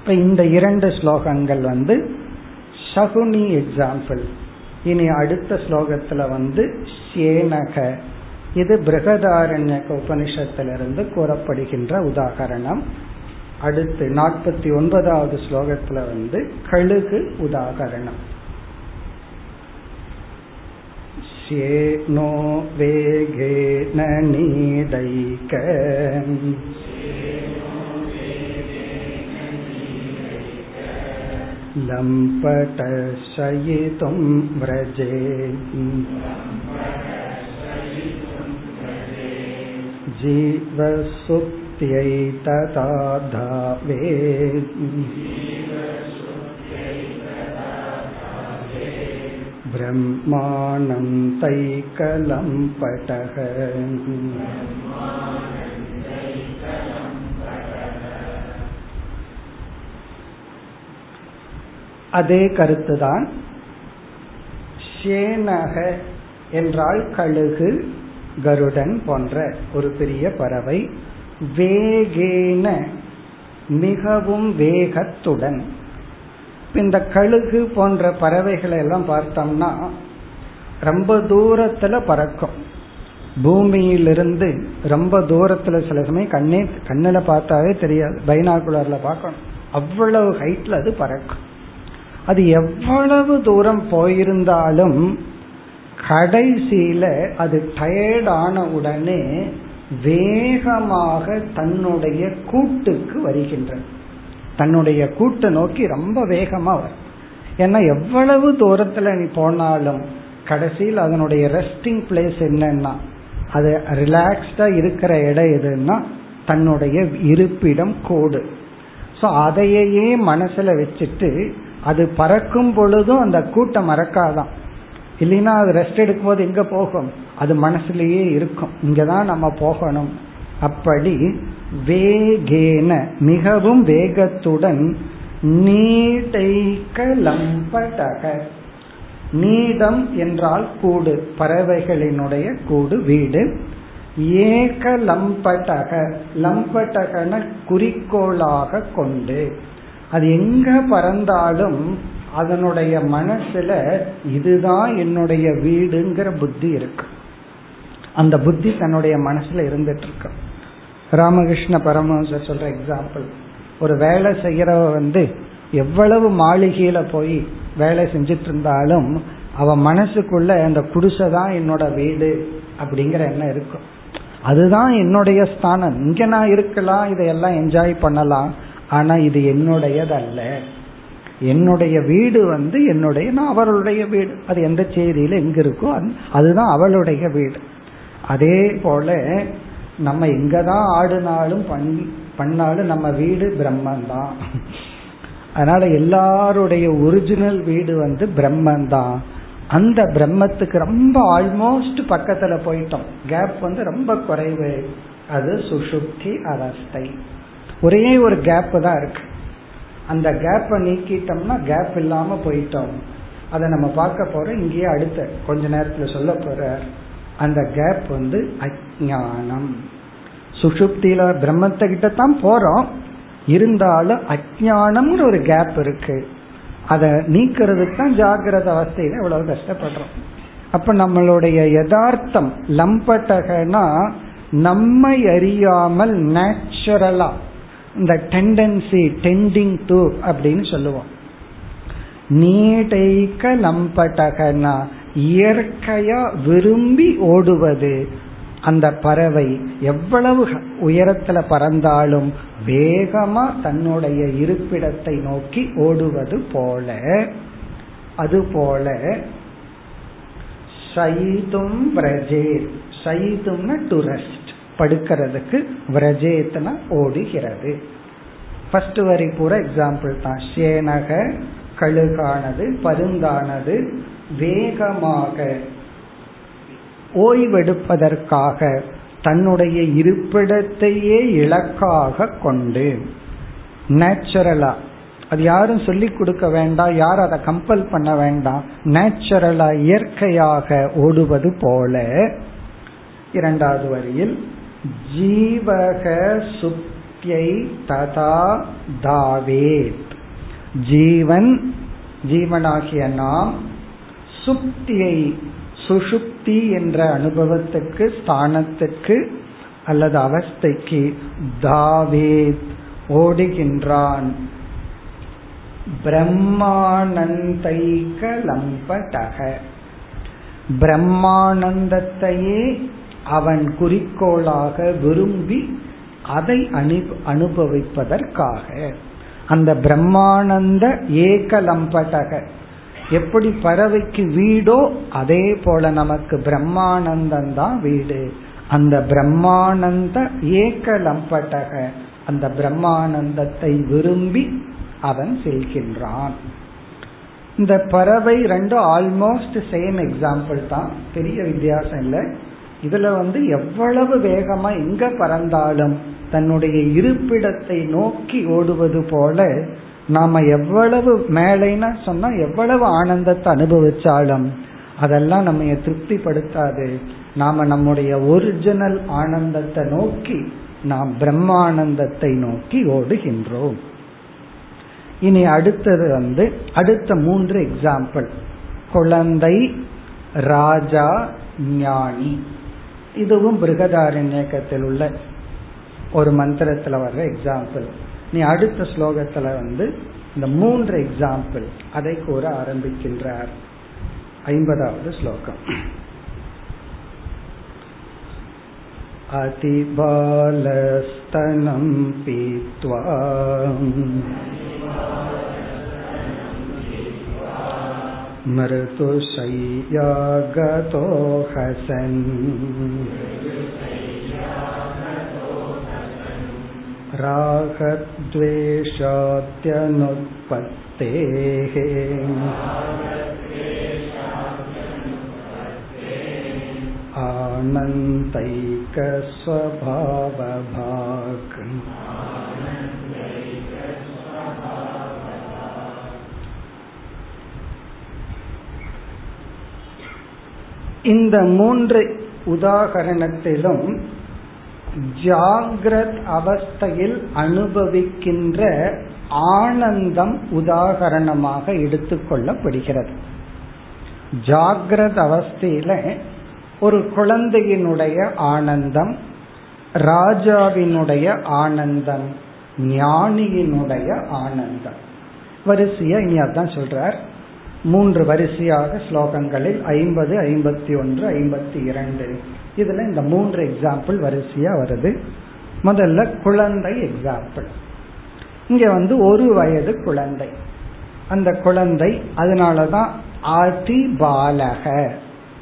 இப்ப இந்த இரண்டு ஸ்லோகங்கள் வந்து சகுனி எக்ஸாம்பிள் இனி அடுத்த ஸ்லோகத்துல வந்து சேனக இது பிரகதாரண்ய உபனிஷத்திலிருந்து கூறப்படுகின்ற உதாகரணம் அடுத்து நாற்பத்தி ஒன்பதாவது ஸ்லோகத்துல வந்து கழுகு உதாகரணம் श्येनो वेगेन नीदैक लम्पटशयितुं व्रजे जीवसुप्त्यै तथा धावेत् ब्रह्माणं तैकलम्पटः அதே கருத்துதான். ஷேனக என்றால் கழுகு கருடன் போன்ற ஒரு பெரிய பறவை. வேகேன மிகவும் வேகத்துடன். இந்த கழுகு போன்ற பறவைகளை எல்லாம் பார்த்தோம்னா ரொம்ப தூரத்துல பறக்கும். பூமியிலிருந்து ரொம்ப தூரத்துல சில சமயம் கண்ணே கண்ணில் பார்த்தாவே தெரியாது. பைனாகுலர்ல பார்க்கணும். அவ்வளவு ஹைட்ல அது பறக்கும். அது எவ்வளவு தூரம் போயிருந்தாலும் கடைசியில அது டயர்ட் ஆன உடனே வேகமாக தன்னுடைய கூட்டுக்கு வருகின்றது தன்னுடைய கூட்டை நோக்கி ரொம்ப வேகமா வரும். ஏன்னா எவ்வளவு தூரத்துல நீ போனாலும் கடைசியில் அதனுடைய ரெஸ்டிங் பிளேஸ் என்னன்னா அது ரிலாக்ஸ்டா இருக்கிற இடம் எதுன்னா தன்னுடைய இருப்பிடம் கோடு. ஸோ அதையே மனசுல வச்சுட்டு அது பறக்கும் பொழுதும் அந்த கூட்டம் மறக்காதான். இல்லைன்னா அது ரெஸ்ட் எடுக்கும் போது எங்க போகும்? அது மனசுலயே இருக்கும். இங்கதான் நம்ம போகணும். அப்படி வேகேன மிகவும் வேகத்துடன் நீடைக்க லம்படக நீடம் என்றால் கூடு பறவைகளினுடைய கூடு வீடு. ஏக லம்படக லம்படகன குறிக்கோளாக கொண்டு அது எங்க பறந்தாலும் அதனுடைய மனசுல இதுதான் என்னுடைய வீடுங்கிற புத்தி இருக்கு. அந்த புத்தி தன்னுடைய மனசுல இருந்துட்டு இருக்கு ராமகிருஷ்ண பரமஹம்சர் சொல்ற எக்ஸாம்பிள் ஒரு வேலை செய்யறவ வந்து எவ்வளவு மாளிகையில போய் வேலை செஞ்சிட்டு இருந்தாலும் அவன் மனசுக்குள்ள அந்த குடிசை தான் என்னோட வீடு அப்படிங்கிற எண்ணம் இருக்கும். அதுதான் என்னுடைய ஸ்தானம். இங்க நான் இருக்கலாம் இதையெல்லாம் என்ஜாய் பண்ணலாம். ஆனா இது என்னுடையதல்ல. என்னுடைய வீடு வந்து என்னுடைய நான் அவளுடைய வீடு. அது எந்த செய்தியில எங்க இருக்கோ அதுதான் அவளுடைய வீடு. அதே போல நம்ம எங்கதான் ஆடினாலும் பண்ணாலும் நம்ம வீடு பிரம்மன் தான் அதனால எல்லாருடைய ஒரிஜினல் வீடு வந்து பிரம்மன் தான் அந்த பிரம்மத்துக்கு ரொம்ப ஆல்மோஸ்ட் பக்கத்துல போயிட்டோம். கேப் வந்து ரொம்ப குறைவு. அது சுஷுப்தி அவஸ்தை. ஒரே ஒரு கேப் தான் இருக்கு. அந்த கேப்பை நீக்கிட்டோம்னா கேப் இல்லாம போயிட்டோம். அதை நம்ம பார்க்க போறோம். இங்கேயே அடுத்த கொஞ்ச நேரத்துல சொல்ல போற அந்த கேப் வந்து அஜானம் சுஷுப்தியில பிரம்மத்தை கிட்ட தான் போறோம். இருந்தாலும் அஜானம்னு ஒரு கேப் இருக்கு. அதை நீக்கிறதுக்கு தான் ஜாகிரத அவஸ்தையில இவ்வளவு கஷ்டப்படுறோம். அப்ப நம்மளுடைய யதார்த்தம் லம்பட்டகனா நம்மை அறியாமல் நேச்சுரலா டெண்டன்சி டெண்டிங் டு அப்படின்னு சொல்லுவோம். நீடைக்க லம்பட்டகனா இயற்கையா விரும்பி ஓடுவது அந்த பறவை எவ்வளவு உயரத்துல பறந்தாலும் வேகமா தன்னுடைய இருப்பிடத்தை நோக்கி ஓடுவது போல அதுபோல சைதும் பிரஜே சைதும்னா டு ரெஸ்ட் படுக்கிறதுக்கு விரஜேத்னா ஓடுகிறது. ஃபர்ஸ்ட் வரி பூரா எக்ஸாம்பிள் தான். சேனக கழுகானது பருந்தானது வேகமாக ஓய்வெடுப்பதற்காக தன்னுடைய இருப்பிடத்தையே இலக்காக கொண்டு நேச்சுரலா அது யாரும் சொல்லி கொடுக்க வேண்டாம் யாரும் அதை கம்பல் பண்ண வேண்டாம் நேச்சுரலா இயற்கையாக ஓடுவது போல இரண்டாவது வரியில் ஜீவக சுப்தியை ததா தாவேத். ஜீவன் ஜீவனாகிய நாம் சுப்தியை சுஷுப்தி என்ற அனுபவத்துக்கு ஸ்தானத்துக்கு அல்லது அவஸ்தைக்கு தாவேத் ஓடுகின்றான். பிரம்மானந்தைக லம்படக பிரம்மானந்தத்தையே அவன் குறிக்கோளாக விரும்பி அதை அனு அனுபவிப்பதற்காக. அந்த பிரம்மானந்த ஏகலம்படக எப்படி பறவைக்கு வீடோ அதே போல நமக்கு பிரம்மானந்தம் தான் வீடு. அந்த பிரம்மானந்த ஏகலம்படக அந்த பிரம்மானந்தத்தை விரும்பி அவன் செல்கின்றான். இந்த பறவை ரெண்டும் ஆல்மோஸ்ட் சேம் எக்ஸாம்பிள் தான். பெரிய வித்தியாசம் இல்லை. இதுல வந்து எவ்வளவு வேகமா எங்க பறந்தாலும் தன்னுடைய இருப்பிடத்தை நோக்கி ஓடுவது போல நாம எவ்வளவு மேலைன்னா சொன்னா எவ்வளவு ஆனந்தத்தை அனுபவிச்சாலும் அதெல்லாம் நம்ம திருப்திப்படுத்தாது. நாம நம்முடைய ஒரிஜினல் ஆனந்தத்தை நோக்கி நாம் பிரம்மானந்தத்தை நோக்கி ஓடுகின்றோம். இனி அடுத்தது வந்து அடுத்த மூன்று எக்ஸாம்பிள் குழந்தை ராஜா ஞானி. இதுவும் பிருகதாரண்யக்கத்தில் உள்ள ஒரு மந்திரத்துல வர்ற எக்ஸாம்பிள் நீ அடுத்த ஸ்லோகத்துல வந்து இந்த மூன்று எக்ஸாம்பிள் அதை கூற ஆரம்பிக்கின்றார். ஐம்பதாவது ஸ்லோகம். அதிபாலஸ்தனம் मृतुशय्या गतो हसन् रागद्वेषाद्यनुत्पत्तेः आनन्तैकस्वभावभाक् இந்த மூன்று உதாகரணத்திலும் ஜாகிரத் அவஸ்தையில் அனுபவிக்கின்ற ஆனந்தம் உதாகரணமாக எடுத்துக்கொள்ளப்படுகிறது ஜாகிரத அவஸ்தையில ஒரு குழந்தையினுடைய ஆனந்தம் ராஜாவினுடைய ஆனந்தம் ஞானியினுடைய ஆனந்தம். வரிசையா இனி அதான் சொல்றார். மூன்று வரிசையாக ஸ்லோகங்களில் ஐம்பது ஐம்பத்தி ஒன்று ஐம்பத்தி இரண்டு இதுல இந்த மூன்று எக்ஸாம்பிள் வரிசையா வருது. முதல்ல குழந்தை எக்ஸாம்பிள் இங்க வந்து ஒரு வயது குழந்தை. அந்த குழந்தை அதனாலதான் அதி பாலக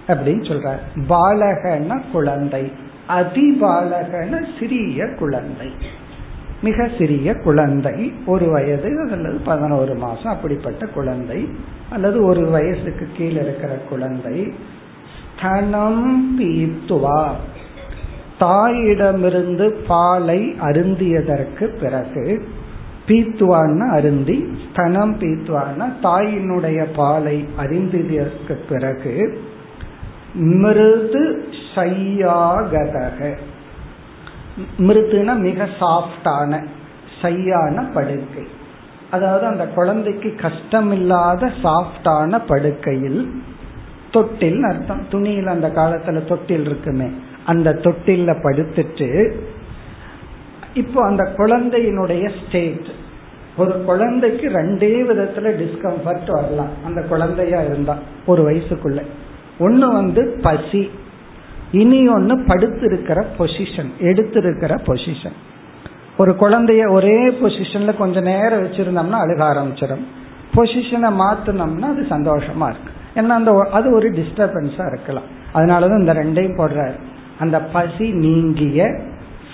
அப்படின்னு சொல்ற பாலகன்னா குழந்தை. அதி பாலகன சிறிய குழந்தை. மிக சிறிய குழந்தை ஒரு வயது அல்லது பதினோரு மாசம் அப்படிப்பட்ட குழந்தை அல்லது ஒரு வயசுக்கு கீழே இருக்கிற குழந்தை ஸ்தனம் பீத்துவா. தாயிடமிருந்து பாலை அருந்தியதற்கு பிறகு பீத்துவான்னு அருந்தி ஸ்தனம் பீத்துவான்னா தாயினுடைய பாலை அறிந்ததற்கு பிறகு மிருது சையாகதக. மிருதுனா மிக சாஃப்டான சையான படுக்கை. அதாவது அந்த குழந்தைக்கு கஷ்டமில்லாத சாஃப்டான படுக்கையில் தொட்டில் அர்த்தம். துணியில் அந்த காலத்துல தொட்டில் இருக்குமே அந்த தொட்டில்ல படுத்துட்டு இப்போ அந்த குழந்தையினுடைய ஸ்டேட் ஒரு குழந்தைக்கு ரெண்டே விதத்துல டிஸ்கம்ஃபர்ட் வரலாம். அந்த குழந்தையா இருந்தா ஒரு வயசுக்குள்ள. ஒன்னு வந்து பசி. இனி ஒன்று படுத்திருக்கிற பொசிஷன் எடுத்திருக்கிற பொசிஷன் ஒரு குழந்தைய ஒரே பொசிஷன்ல கொஞ்ச நேரம் வச்சிருந்தோம்னா அழுக ஆரம்பிச்சிடும். பொசிஷனை மாத்தினோம்னா அது சந்தோஷமா இருக்கு. ஏன்னா அந்த அது ஒரு டிஸ்டர்பன்ஸா இருக்கலாம். அதனாலதான் இந்த ரெண்டையும் போடுறாரு. அந்த பசி நீங்கிய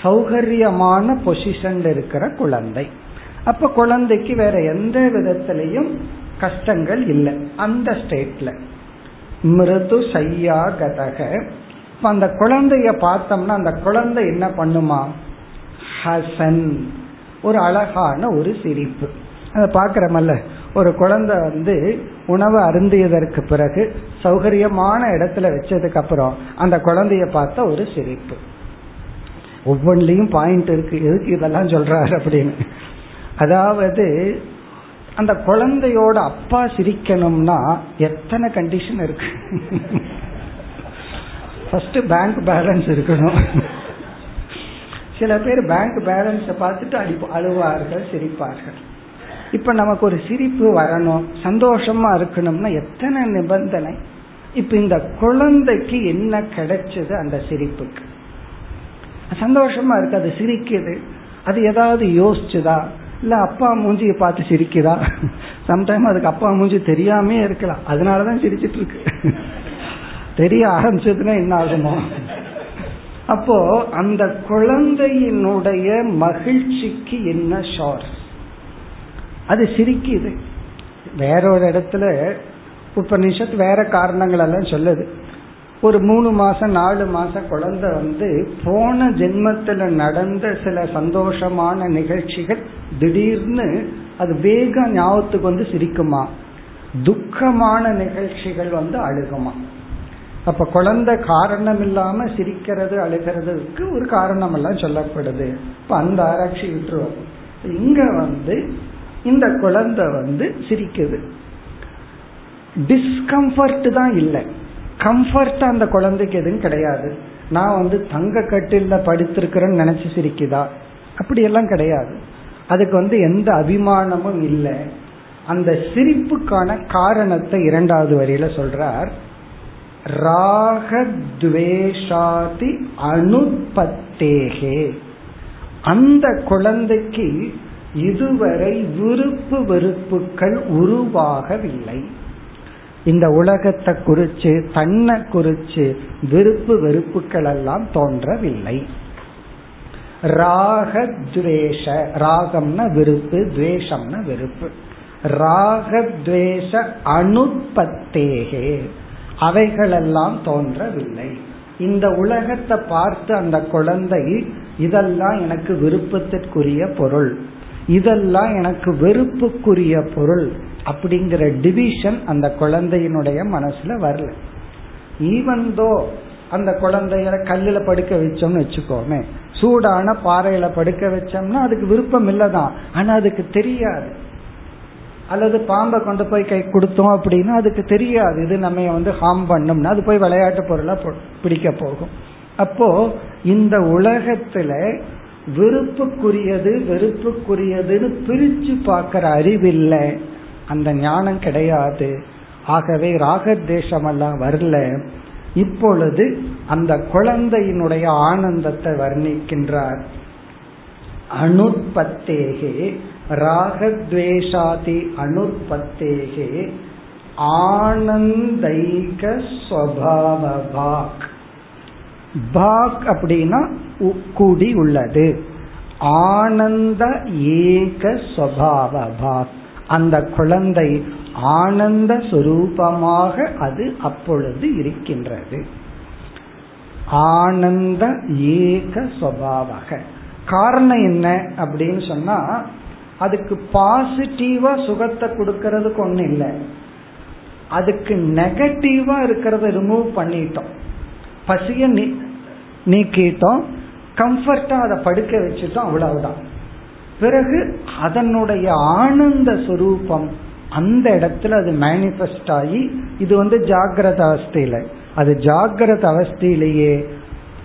சௌகரியமான பொசிஷன்ல இருக்கிற குழந்தை. அப்ப குழந்தைக்கு வேற எந்த விதத்திலையும் கஷ்டங்கள் இல்லை. அந்த ஸ்டேட்ல மிருது சையா கதக அந்த குழந்தைய பார்த்தோம்னா அந்த குழந்தை என்ன பண்ணுமா? ஹசன். ஒரு அழகான ஒரு சிரிப்பு. அதை பார்க்கிறமல்ல. ஒரு குழந்தை வந்து உணவு அருந்தியதற்கு பிறகு சௌகரியமான இடத்துல வச்சதுக்கு அப்புறம் அந்த குழந்தைய பார்த்த ஒரு சிரிப்பு. ஒவ்வொன்றிலையும் பாயிண்ட் இருக்கு. எதுக்கு இதெல்லாம் சொல்றாரு அப்படின்னு. அதாவது அந்த குழந்தையோட அப்பா சிரிக்கணும்னா எத்தனை கண்டிஷன் இருக்கு? ஃபர்ஸ்ட் பேங்க் பேலன்ஸ் இருக்கணும். சில பேர் பேங்க் பேலன்ஸை பார்த்துட்டு அடி அழுவார்கள் சிரிப்பார்கள். இப்ப நமக்கு ஒரு சிரிப்பு வரணும் சந்தோஷமா இருக்கணும்னா எத்தனை நிபந்தனை? இப்ப இந்த குழந்தைக்கு என்ன கிடைச்சது அந்த சிரிப்புக்கு? சந்தோஷமா இருக்கு அது சிரிக்குது. அது ஏதாவது யோசிச்சுதா? இல்ல அப்பா மூஞ்சியை பார்த்து சிரிக்குதா? சம்டைம் அதுக்கு அப்பா மூஞ்சி தெரியாமே இருக்கலாம். அதனாலதான் சிரிச்சிட்டு இருக்கு. தெரிய ஆரம்பிச்சதுன்னா என்ன ஆகுமோ? அப்போ அந்த குழந்தையினுடைய மகிழ்ச்சிக்கு என்ன ஷோர்ஸ் அது சிரிக்குது. வேற ஒரு இடத்துல உபநிஷத் வேற காரணங்கள் எல்லாம் சொல்லுது. ஒரு மூணு மாசம் நாலு மாசம் குழந்தை வந்து போன ஜென்மத்தில் நடந்த சில சந்தோஷமான நிகழ்ச்சிகள் திடீர்னு அது வேக ஞாபகத்துக்கு வந்து சிரிக்குமா? துக்கமான நிகழ்ச்சிகள் வந்து அழுகுமா? அப்ப குழந்தை காரணம் இல்லாம சிரிக்கிறது அழுகிறதுக்கு ஒரு காரணம் எல்லாம் சொல்லப்படுது. இப்ப அந்த ஆராய்ச்சி விட்டுருவோம். இங்க வந்து இந்த குழந்தை வந்து சிரிக்குது. டிஸ்கம்ஃபர்ட் தான் இல்லை. கம்ஃபர்ட் அந்த குழந்தைக்கு எதுவும் கிடையாது. நான் வந்து தங்க கட்டில படுத்திருக்கிறேன்னு நினைச்சு சிரிக்குதா? அப்படியெல்லாம் கிடையாது. அதுக்கு வந்து எந்த அபிமானமும் இல்லை. அந்த சிரிப்புக்கான காரணத்தை இரண்டாவது வரியில சொல்றார். ராகத்வேஷாதி அனுபத்தேகே. அந்த குழந்தைக்கு இதுவரை விருப்பு வெறுப்புகள் உருவாகவில்லை. இந்த உலகத்தை குறிச்சு தன்னை குறிச்சு விருப்பு வெறுப்புகள் எல்லாம் தோன்றவில்லை. ராகத்வேஷ ராகம்னா விருப்பு துவேஷம்னா வெறுப்பு. ராகத்வேஷ அனுபத்தேகே. அவைகளெல்லாம் தோன்றவில்லை. இந்த உலகத்தை பார்த்து அந்த குழந்தை இதெல்லாம் எனக்கு விருப்பத்திற்குரிய பொருள். இதெல்லாம் எனக்கு வெறுப்புக்குரிய பொருள் அப்படிங்கிற டிவிஷன் அந்த குழந்தையினுடைய மனசுல வரல. ஈவன்தோ அந்த குழந்தைய கல்லுல படுக்க வச்சோம்னு வச்சுக்கோமே சூடான பாறையில படுக்க வச்சோம்னா அதுக்கு விருப்பம் இல்லதான். ஆனா அதுக்கு தெரியாது. அல்லது பாம்பை கொண்டு போய் கை கொடுத்தோம் அப்படின்னா அதுக்கு தெரியாது. இது நம்ம வந்து ஹார்ம் பண்ணோம்னா அது போய் விளையாட்டு பொருளா பிடிக்க போகும். அப்போ இந்த உலகத்துல விருப்புக்குரியது வெறுப்புக்குரியதுன்னு பிரிச்சு பார்க்கிற அறிவில்லை. அந்த ஞானம் கிடையாது. ஆகவே ராகத்வேஷமெல்லாம் வரல. இப்பொழுது அந்த குழந்தையினுடைய ஆனந்தத்தை வர்ணிக்கின்றார். அனுற்பத்தேகே ராகத்வேஷாதி அனுற்பத்தேகே ஆனந்தைக ஸ்வபாவ பாக் பாக் அப்படின்னா கூடி உள்ளது. ஆனந்த ஏக ஸ்வபாவ பாக் அந்த குழந்தை ஆனந்த சுரூபமாக அது அப்பொழுது இருக்கின்றது. ஆனந்த ஏக சுவாவக காரணம் என்ன அப்படின்னு சொன்னா அதுக்கு பாசிட்டிவா சுகத்தை கொடுக்கறதுக்கு ஒண்ணு இல்லை. அதுக்கு நெகட்டிவா இருக்கிறத ரிமூவ் பண்ணிட்டோம். பசிய நீக்கிட்டோம். கம்ஃபர்டா அதை படுக்க வச்சுட்டோம் அவ்வளவுதான். பிறகு அதனுடைய ஆனந்த சுரூபம் அந்த இடத்துல அது மேனிஃபெஸ்ட் ஆகி இது வந்து ஜாகிரத அவஸ்தையில. அது ஜாகிரத அவஸ்தையிலேயே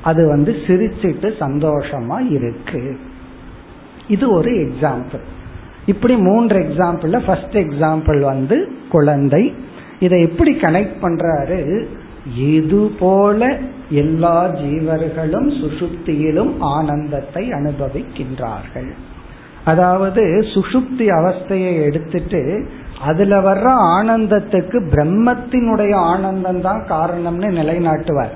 அது வந்து சிரிச்சிட்டு சந்தோஷமா இருக்கு. இது ஒரு எக்ஸாம்பிள் இப்படி மூன்று எக்ஸாம்பிள்ல ஃபர்ஸ்ட் எக்ஸாம்பிள் வந்து குழந்தை. இதை எப்படி கனெக்ட் பண்றாரு? இது போல எல்லா ஜீவர்களும் சுசுப்தியிலும் ஆனந்தத்தை அனுபவிக்கின்றார்கள். அதாவது சுசுப்தி அவஸ்தையை எடுத்துட்டு அதுல வர்ற ஆனந்தத்துக்கு பிரம்மத்தினுடைய ஆனந்தம் தான் காரணம்னு நிலைநாட்டுவார்.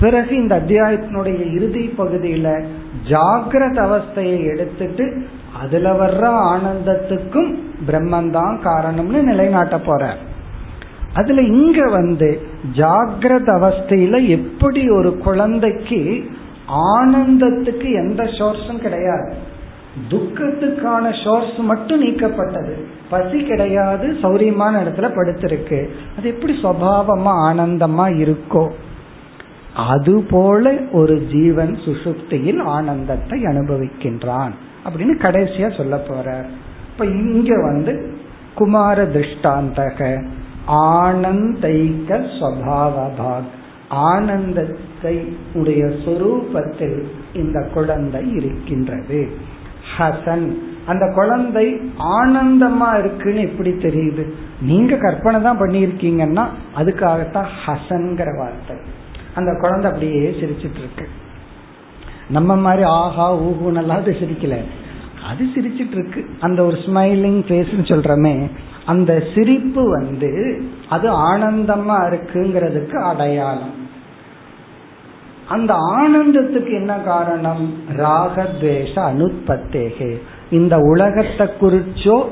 பிறகு இந்த அத்தியாயத்தினுடைய இறுதி பகுதியில ஜாகிரத அவஸ்தையை எடுத்துட்டு அதுல வர்ற ஆனந்தத்துக்கும் பிரம்மந்தான் காரணம்னு நிலைநாட்ட போற. அதுல இங்க வந்து ஜாகிரத அவஸ்தையில எப்படி ஒரு குழந்தைக்கு ஆனந்தத்துக்கு எந்த சோர்ஸும் கிடையாது. துக்கத்துக்கான சோர்ஸ் மட்டும் நீக்கப்பட்டது. பசி கிடையாது சௌரியமான இடத்துல படுத்திருக்கு. அது எப்படி சுவாவமா ஆனந்தமா இருக்கோ அதுபோல ஒரு ஜீவன் சுசுப்தியில் ஆனந்தத்தை அனுபவிக்கின்றான். அப்படின்னு கடைசியா சொல்ல போறார். இப்ப இங்க வந்து குமார திருஷ்டாந்தக ஆனந்தைக்க ஸ்வபாவபாக் ஆனந்தத்தை உடைய சொரூபத்தில் இந்த குழந்தை இருக்கின்றது. ஹசன் அந்த குழந்தை ஆனந்தமா இருக்குன்னு எப்படி தெரியுது? நீங்க கற்பனை தான் பண்ணியிருக்கீங்கன்னா அதுக்காகத்தான் ஹசன்கிற வார்த்தை. அந்த குழந்தை அப்படியே சிரிச்சிட்டு இருக்கு. நம்ம மாதிரி ஆஹா ஊகுனெல்லாம் அது சிரிக்கல. அது சிரிச்சிட்டு இருக்கு அந்த ஒரு ஸ்மைலிங் ஃபேஸ்னு சொல்றமே அந்த சிரிப்பு வந்து அது ஆனந்தமா இருக்குங்கிறதுக்கு அடையாளம். அந்த ஆனந்தத்துக்கு என்ன காரணம்? ராகத்வேஷ அனுப்பத்தேகே இந்த உலகத்தை குறிச்சோ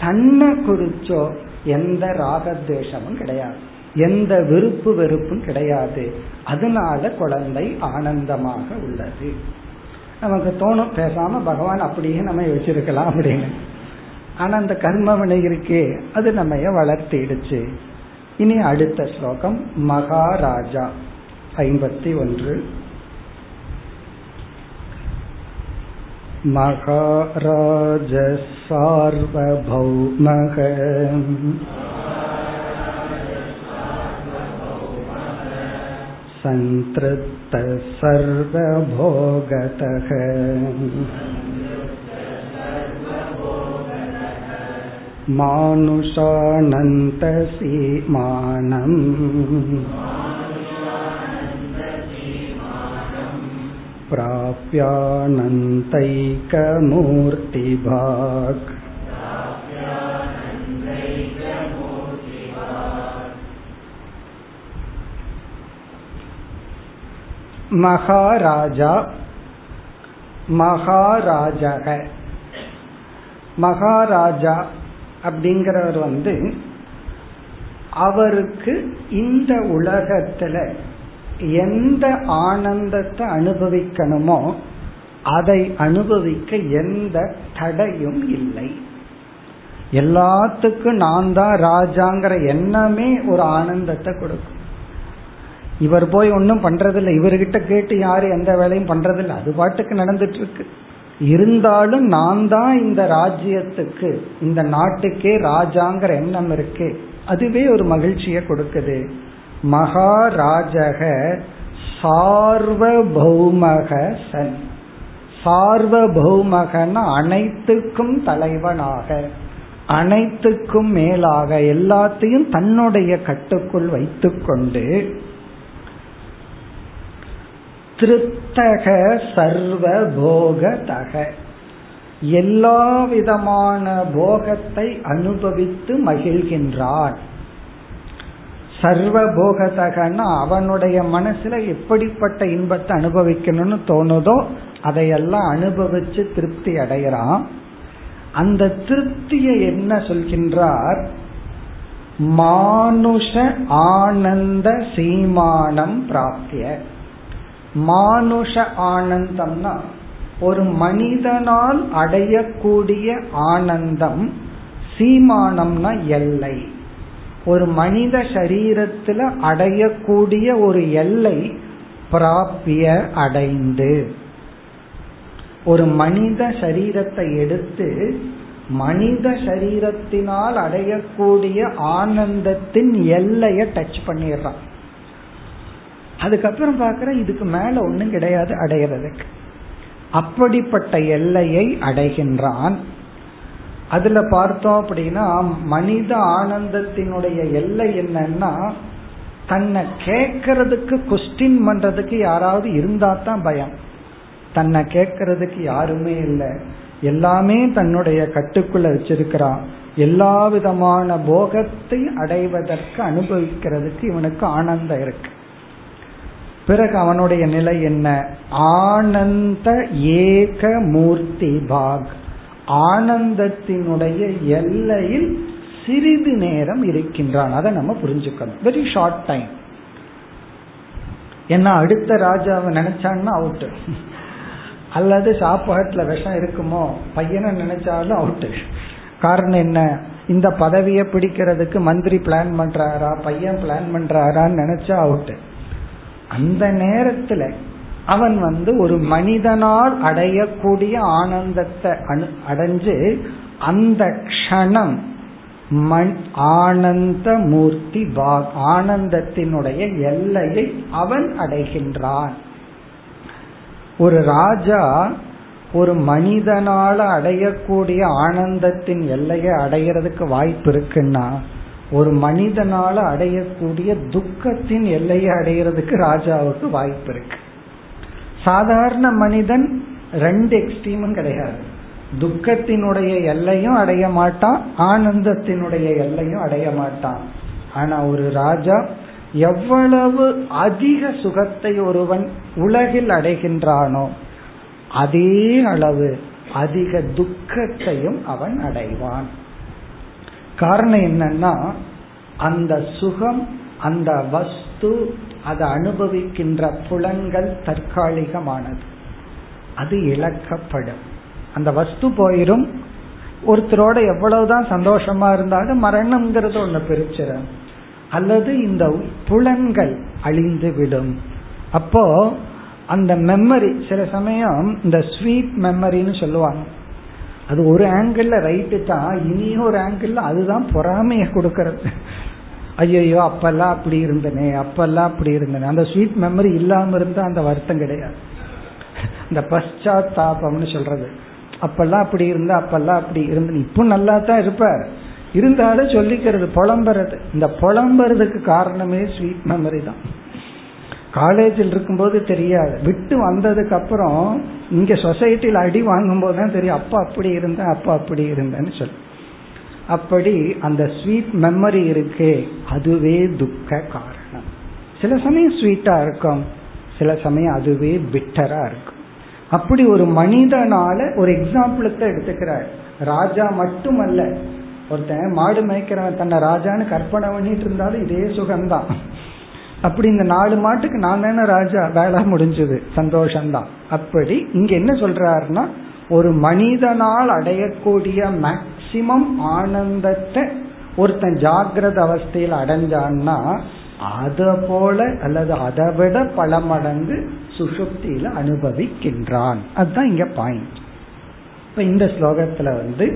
தன்னை குறிச்சோ எந்த ராகத்வேஷமும் கிடையாது. எந்த விருப்பு வெறுப்பும் கிடையாது. அதனால குழந்தை ஆனந்தமாக உள்ளது நமக்கு தோணும் பேசாம பகவான் அப்படியே நம்ம வச்சிருக்கலாம் அப்படின்னு ஆனா அந்த கர்மவினை இருக்கே அது நம்ம வளர்த்திடுச்சு இனி அடுத்த ஸ்லோகம் மகாராஜா ஐம்பத்தி ஒன்று महाराजसार्वभौमः सन्तृप्त सर्वभोगतः मानुषानन्तसीमानम् प्राप्यानन्तैकमूर्तिभाक् மகாராஜா மகாராஜக. மகாராஜா அப்படிங்கிறவர் வந்து அவருக்கு இந்த உலகத்துல எந்த ஆனந்தத்தை அனுபவிக்கணுமோ அதை அனுபவிக்க எந்த தடையும் இல்லை. எல்லாத்துக்கும் நான் தான் ராஜாங்கிற எண்ணமே ஒரு ஆனந்தத்தை கொடுக்கும். இவர் போய் ஒன்றும் பண்றதில்லை. இவர்கிட்ட கேட்டு யாரு எந்த வேலையும் பண்றதில்லை. அது பாட்டுக்கு நடந்துட்டு இருக்கு இருந்தாலும் நான் தான் இந்த ராஜ்யத்துக்கு இந்த நாட்டுக்கே ராஜாங்கிற எண்ணம் இருக்கு. அதுவே ஒரு மகிழ்ச்சியை கொடுக்குது. மகாராஜக சார்வபௌமக சன். சார்வபௌமகன அனைத்துக்கும் தலைவனாக அனைத்துக்கும் மேலாக எல்லாத்தையும் தன்னுடைய கட்டுக்குள் வைத்துக்கொண்டு திருத்தக சர்வ போகதக எல்லா விதமான போகத்தை அனுபவித்து மகிழ்கின்றான். சர்வ போகதகன்னா அவனுடைய மனசுல எப்படிப்பட்ட இன்பத்தை அனுபவிக்கணும்னு தோணுதோ அதையெல்லாம் அனுபவிச்சு திருப்தி அடைகிறான். அந்த திருப்தியை என்ன சொல்கின்றார்? மானுஷ ஆனந்த சீமானம் பிராப்திய. மானுஷ ஆனந்தம்னா ஒரு மனிதனால் அடையக்கூடிய ஆனந்தம் சீமானம்னா எல்லை. ஒரு மனித சரீரத்துல அடையக்கூடிய ஒரு எல்லை பிராப்பிய அடைந்து. ஒரு மனித சரீரத்தை எடுத்து மனித சரீரத்தினால் அடையக்கூடிய ஆனந்தத்தின் எல்லையை டச் பண்ணிடுறான். அதுக்கப்புறம் பார்க்கிற இதுக்கு மேல ஒன்றும் கிடையாது அடையிறதுக்கு. அப்படிப்பட்ட எல்லையை அடைகின்றான். அதுல பார்த்தோம் அப்படின்னா மனித ஆனந்தத்தினுடைய எல்லை என்னன்னா தன்னை கேட்கறதுக்கு கொஸ்டின் பண்றதுக்கு யாராவது இருந்தா தான் பயம். தன்னை கேட்கறதுக்கு யாருமே இல்லை. எல்லாமே தன்னுடைய கட்டுக்குள்ள வச்சிருக்கிறான் எல்லா விதமான போகத்தை அடைவதற்கு அனுபவிக்கிறதுக்கு இவனுக்கு ஆனந்தம் இருக்கு. பிறகு அவனுடைய நிலை என்ன? ஆனந்த ஏக மூர்த்தி பாக். ஆனந்தத்தினுடைய எல்லையில் சிறிது நேரம் இருக்கின்றான். அதை நம்ம புரிஞ்சுக்கணும். வெரி ஷார்ட் டைம் ஏன்னா அடுத்த ராஜாவை நினைச்சான்னா அவுட்டு அல்லது சாப்பாட்டுல விஷம் இருக்குமோ? பையனை நினைச்சாலும் அவுட்டு காரணம் என்ன? இந்த பதவியை பிடிக்கிறதுக்கு மந்திரி பிளான் பண்றாரா? பையன் பிளான் பண்றாரான்னு நினைச்சா அவுட்டு அந்த நேரத்துல அவன் வந்து ஒரு மனிதனால் அடையக்கூடிய ஆனந்தத்தை அடைஞ்சு அந்த க்ஷணம் மண் ஆனந்த மூர்த்தி பாக் ஆனந்தத்தினுடைய எல்லையை அவன் அடைகின்றான். ஒரு ராஜா ஒரு மனிதனால அடையக்கூடிய ஆனந்தத்தின் எல்லையை அடையிறதுக்கு வாய்ப்பு இருக்குன்னா ஒரு மனிதனால அடையக்கூடிய துக்கத்தின் எல்லையை அடையிறதுக்கு ராஜாவுக்கு வாய்ப்பு இருக்கு. சாதாரண மனிதன் ரெண்டு எக்ஸ்ட்ரீமும் கிடையாது. துக்கத்தினுடைய எல்லையும் அடைய மாட்டான் ஆனந்தத்தினுடைய எல்லையும் அடைய மாட்டான். ஆனா ஒரு ராஜா எவ்வளவு அதிக சுகத்தை ஒருவன் உலகில் அடைகின்றானோ அதே அளவு அதிக துக்கத்தையும் அவன் அடைவான். காரணம் என்னன்னா அந்த சுகம் அந்த வஸ்து அதை அனுபவிக்கின்ற புலன்கள் தற்காலிகமானது. அது இழக்கப்படும். அந்த வஸ்து போயிரும். ஒருத்தரோட எவ்வளவுதான் சந்தோஷமா இருந்தாலும் மரணம்ங்கிறது ஒண்ணு பிரிச்சிடும் அல்லது இந்த புலன்கள் அழிந்து விடும். அப்போ அந்த மெமரி சில சமயம் இந்த ஸ்வீட் மெமரின்னு சொல்லுவாங்க. அது ஒரு ஆங்கிள் ரைட்டு தான் இனியும் ஒரு ஆங்கிள் அதுதான் பொறாமைய கொடுக்கறது. ஐயோ அப்பெல்லாம் அப்படி இருந்தனே அப்பெல்லாம் அப்படி இருந்தனே. அந்த ஸ்வீட் மெமரி இல்லாம இருந்தா அந்த வருத்தம் கிடையாது. இந்த பశ్చాத்தாபம்னு சொல்றது. அப்பெல்லாம் அப்படி இருந்தா அப்பெல்லாம் அப்படி இருந்து இப்போ நல்லா தான் இருப்பார். இருந்தாலும் சொல்லிக்கிறது புலம்புறது. இந்த புலம்புறதுக்கு காரணமே ஸ்வீட் மெமரி தான். காலேஜில் இருக்கும்போது தெரியாது. விட்டு வந்ததுக்கு அப்புறம் இங்க சொசைட்டியில் அடி வாங்கும் போது தான் தெரியும். அப்பா அப்படி இருந்தேன் அப்பா அப்படி இருந்தேன்னு சொல்லி. அப்படி அந்த ஸ்வீட் மெமரி இருக்கே அதுவே துக்க காரணம். சில சமயம் ஸ்வீட்டா இருக்கும் சில சமயம் அதுவே பிட்டரா இருக்கும். அப்படி ஒரு மனிதனால ஒரு எக்ஸாம்பிளுக்கு எடுத்துக்கிறார். ராஜா மட்டுமல்ல ஒருத்தன் மாடு மேய்க்கிறவன் தன்னை ராஜான்னு கற்பனை பண்ணிட்டு இருந்தாலும் இதே சுகம்தான். அப்படி இந்த நாலு மாட்டுக்கு நான் தானே ராஜா? வேலை முடிஞ்சது. சந்தோஷம்தான். அப்படி இங்க என்ன சொல்றாருன்னா ஒரு மனிதனால் அடையக்கூடிய மேக்சிமம் ஆனந்தத்தை ஒருத்தன் ஜாகிரத அவஸ்தையில் அடைஞ்சான்னா அதை போல அல்லது அதை விட பல மடங்கு சுசுப்தியில அனுபவிக்கின்றான். அதுதான் இங்க பாயிண்ட் இப்ப இந்த ஸ்லோகத்துல வந்து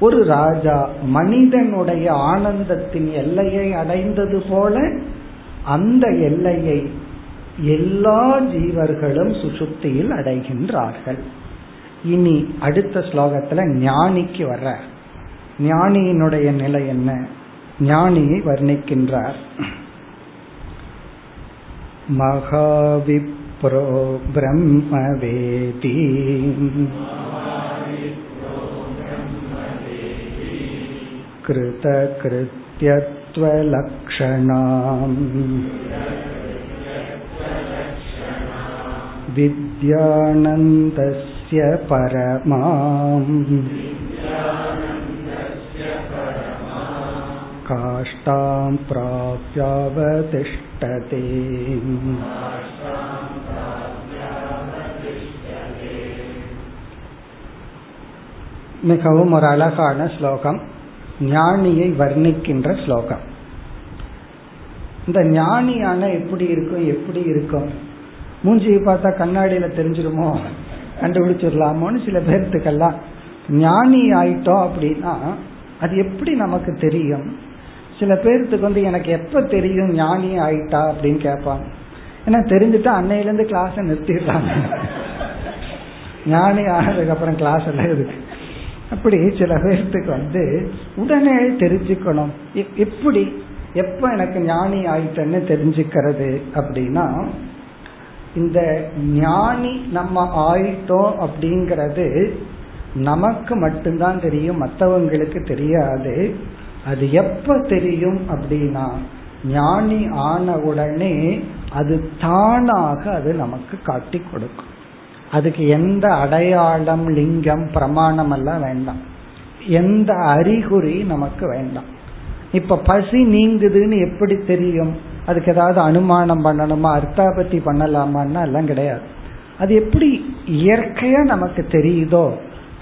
ஒரு ராஜா மனிதனுடைய ஆனந்தத்தின் எல்லையை அடைந்தது போல அந்த எல்லையை எல்லா ஜீவர்களும் சுசுப்தியில் அடைகின்றார்கள். இனி அடுத்த ஸ்லோகத்துல ஞானிக்கு வர்ற ஞானியினுடைய நிலை என்ன? ஞானியை வர்ணிக்கின்றார். மகாவிப்ரோ பிரம்மவேதி. कृतकृत्यत्वलक्षणाम् विद्यानन्दस्य परमाम् काष्ठां प्राप्यावतिष्ठते மிகவும் ஒரு அழகான ஸ்லோகம் ஞானியை வர்ணிக்கின்ற ஸ்லோகம். இந்த ஞானியான எப்படி இருக்கும் எப்படி இருக்கும்? மூஞ்சியை பார்த்தா கண்ணாடியில தெரிஞ்சிருமோ? கண்டுபிடிச்சிடலாமோன்னு சில பேர்த்துக்கெல்லாம் ஞானி ஆயிட்டோம் அப்படின்னா அது எப்படி நமக்கு தெரியும்? சில பேர்த்துக்கு வந்து எனக்கு எப்ப தெரியும் ஞானி ஆயிட்டா அப்படின்னு கேட்பாங்க. ஏன்னா தெரிஞ்சுட்டா அன்னையிலேருந்து கிளாஸை நிறுத்திடுறாங்க. ஞானி ஆனதுக்கு அப்புறம் கிளாஸ் எல்லாம் இருக்கு. அப்படி சில பேர்த்துக்கு வந்து உடனே தெரிஞ்சுக்கணும். எப்படி? எப்ப எனக்கு ஞானி ஆயிட்டேன்னு தெரிஞ்சுக்கிறது அப்படின்னா இந்த ஞானி நம்ம ஆயிட்டோம் அப்படிங்கிறது நமக்கு மட்டும்தான் தெரியும் மற்றவங்களுக்கு தெரியாது. அது எப்ப தெரியும் அப்படின்னா ஞானி ஆன உடனே அது தானாக அது நமக்கு காட்டி கொடுக்கும். அதுக்கு எந்த அடையாளம் லிங்கம் பிரமாணம் எல்லாம் வேண்டாம். எந்த அறிகுறி நமக்கு வேண்டாம். இப்ப பசி நீங்குதுன்னு எப்படி தெரியும்? அதுக்கு ஏதாவது அனுமானம் பண்ணணுமா? அர்த்தாபத்தி பண்ணலாமான்னா எல்லாம் கிடையாது. அது எப்படி இயற்கையா நமக்கு தெரியுதோ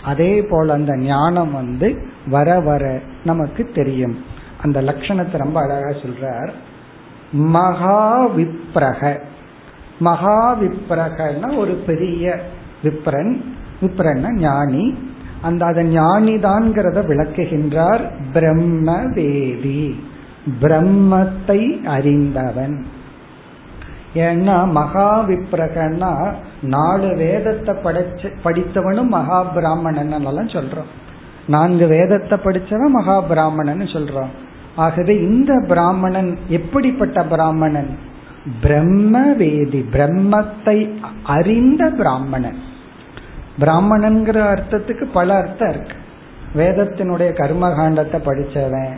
அதே போல அந்த ஞானம் வந்து வர வர நமக்கு தெரியும். அந்த லட்சணத்தை ரொம்ப அழகா சொல்றார். மகா விப்ரக மகா விப்ரகன்னா ஒரு பெரிய விப்ரன். விப்ரன்னா ஞானி. அந்த அதை ஞானிதான்கிறத விளக்குகின்றார் பிரம்ம வேதி பிரம்மத்தை அறிந்தவன். ஏன்னா மகா விப்ரகன்னா நாலு வேதத்தை படைச்ச படித்தவனும் மகா பிராமணன் எல்லாம் சொல்றோம். நான்கு வேதத்தை படிச்சவன் மகா பிராமணன் சொல்றோம். ஆகவே இந்த பிராமணன் எப்படிப்பட்ட பிராமணன்? பிரம்ம வேதி பிரம்மத்தை அறிந்த பிராமணன். பிராமணன்கிற அர்த்தத்துக்கு பல அர்த்தம் இருக்கு. வேதத்தினுடைய கர்மகாண்டத்தை படிச்சவன்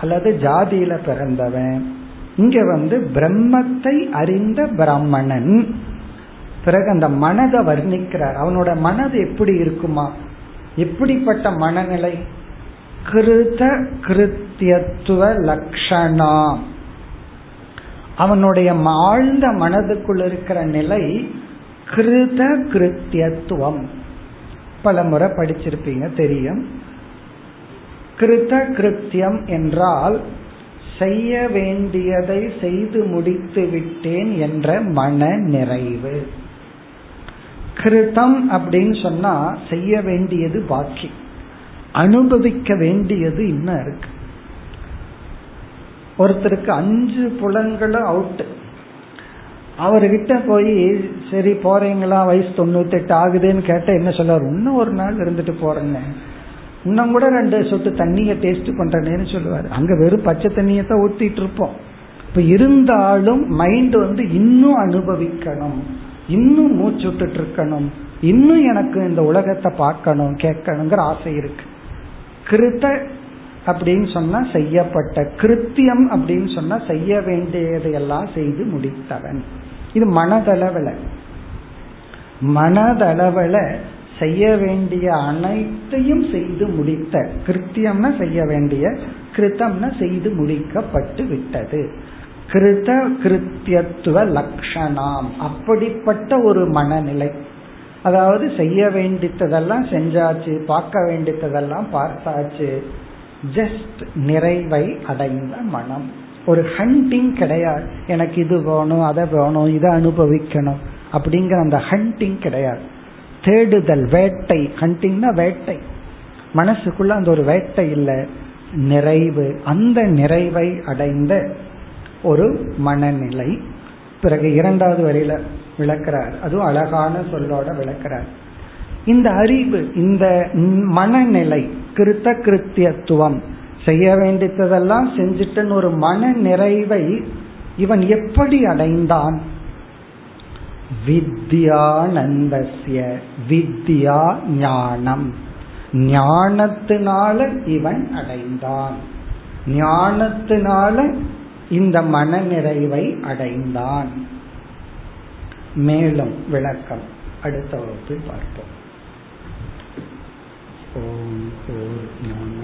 அல்லது ஜாதியில பிறந்தவன் இங்க வந்து பிரம்மத்தை அறிந்த பிராமணன். பிறகு அந்த மனதை வர்ணிக்கிறார். அவனோட மனது எப்படி இருக்குமா? எப்படிப்பட்ட மனநிலை? கிருத கிருத்தியத்துவ லக்ஷணா அவனுடைய ஆழ்ந்த மனதுக்குள் இருக்கிற நிலை கிருத கிருத்தியத்துவம். பல முறை படிச்சிருப்பீங்க தெரியும். கிருத கிருத்தியம் என்றால் செய்ய வேண்டியதை செய்து முடித்து விட்டேன் என்ற மன நிறைவு கிருதம் அப்படின்னு சொன்னா செய்ய வேண்டியது பாக்கி. அனுபவிக்க வேண்டியது இன்னும் இருக்கு. ஒருத்தருக்கு அஞ்சு புலன்களும் அவுட் அவர்கிட்ட போய் சரி போறீங்களா? வயசு தொண்ணூத்தி எட்டு ஆகுதுன்னு கேட்ட என்ன சொல்லுவார் இன்னும் ஒரு நாள் இருந்துட்டு போறேன்னு. இன்னும் கூட ரெண்டு சொட்டு தண்ணிய டேஸ்ட் பண்றேன்னு சொல்லுவார். அங்க வெறும் பச்சை தண்ணியை தான் ஊத்திட்டு இருப்போம். இப்ப இருந்தாலும் மைண்ட் வந்து இன்னும் அனுபவிக்கணும். இன்னும் மூச்சு இருக்கணும். இன்னும் எனக்கு இந்த உலகத்தை பார்க்கணும் கேட்கணுங்கிற ஆசை இருக்கு. கிருத்த அப்படின்னு சொன்னா செய்யப்பட்ட கிருத்தியம் அப்படின்னு சொன்னா செய்ய வேண்டியதையெல்லாம் செய்து முடித்தவன். இது மனதளவில். மனதளவில் செய்ய வேண்டிய அனைத்தையும் செய்து முடித்த கிருத்தியம்னா செய்ய வேண்டிய கிருத்தம்னா செய்து முடிக்கப்பட்டு விட்டது. கிருத கிருத்தியத்துவ லக்ஷணாம். அப்படிப்பட்ட ஒரு மனநிலை. அதாவது செய்ய வேண்டியதெல்லாம் செஞ்சாச்சு பார்க்க வேண்டியதெல்லாம் பார்த்தாச்சு ஜஸ்ட் நிறைவை அடைந்த மனம். ஒரு ஹண்டிங் கிடையாது. எனக்கு இது வேணும் அதை வேணும் இதை அனுபவிக்கணும் அப்படிங்கிற அந்த ஹண்டிங் கிடையாது. தேடுதல் வேட்டை. ஹண்டிங்னா வேட்டை. மனசுக்குள்ள அந்த ஒரு வேட்டை இல்லை. நிறைவு. அந்த நிறைவை அடைந்த ஒரு மனநிலை. பிறகு இரண்டாவது வரையில விளக்கிறார். அதுவும் அழகான சொல்லோட விளக்கிறார். இந்த அறிவு இந்த மனநிலை கிருத்த கிருத்தியத்துவம் செய்ய வேண்டியதெல்லாம் செஞ்சுட்டுன்னு ஒரு மன நிறைவை இவன் எப்படி அடைந்தான்? வித்யானந்தஸ்ய வித்யா ஞானம். ஞானத்தினால இவன் அடைந்தான். ஞானத்தினால இந்த மன நிறைவை அடைந்தான். மேலும் விளக்கம். அடுத்த வகுப்பில் பார்ப்போம். ஓம் போர் நம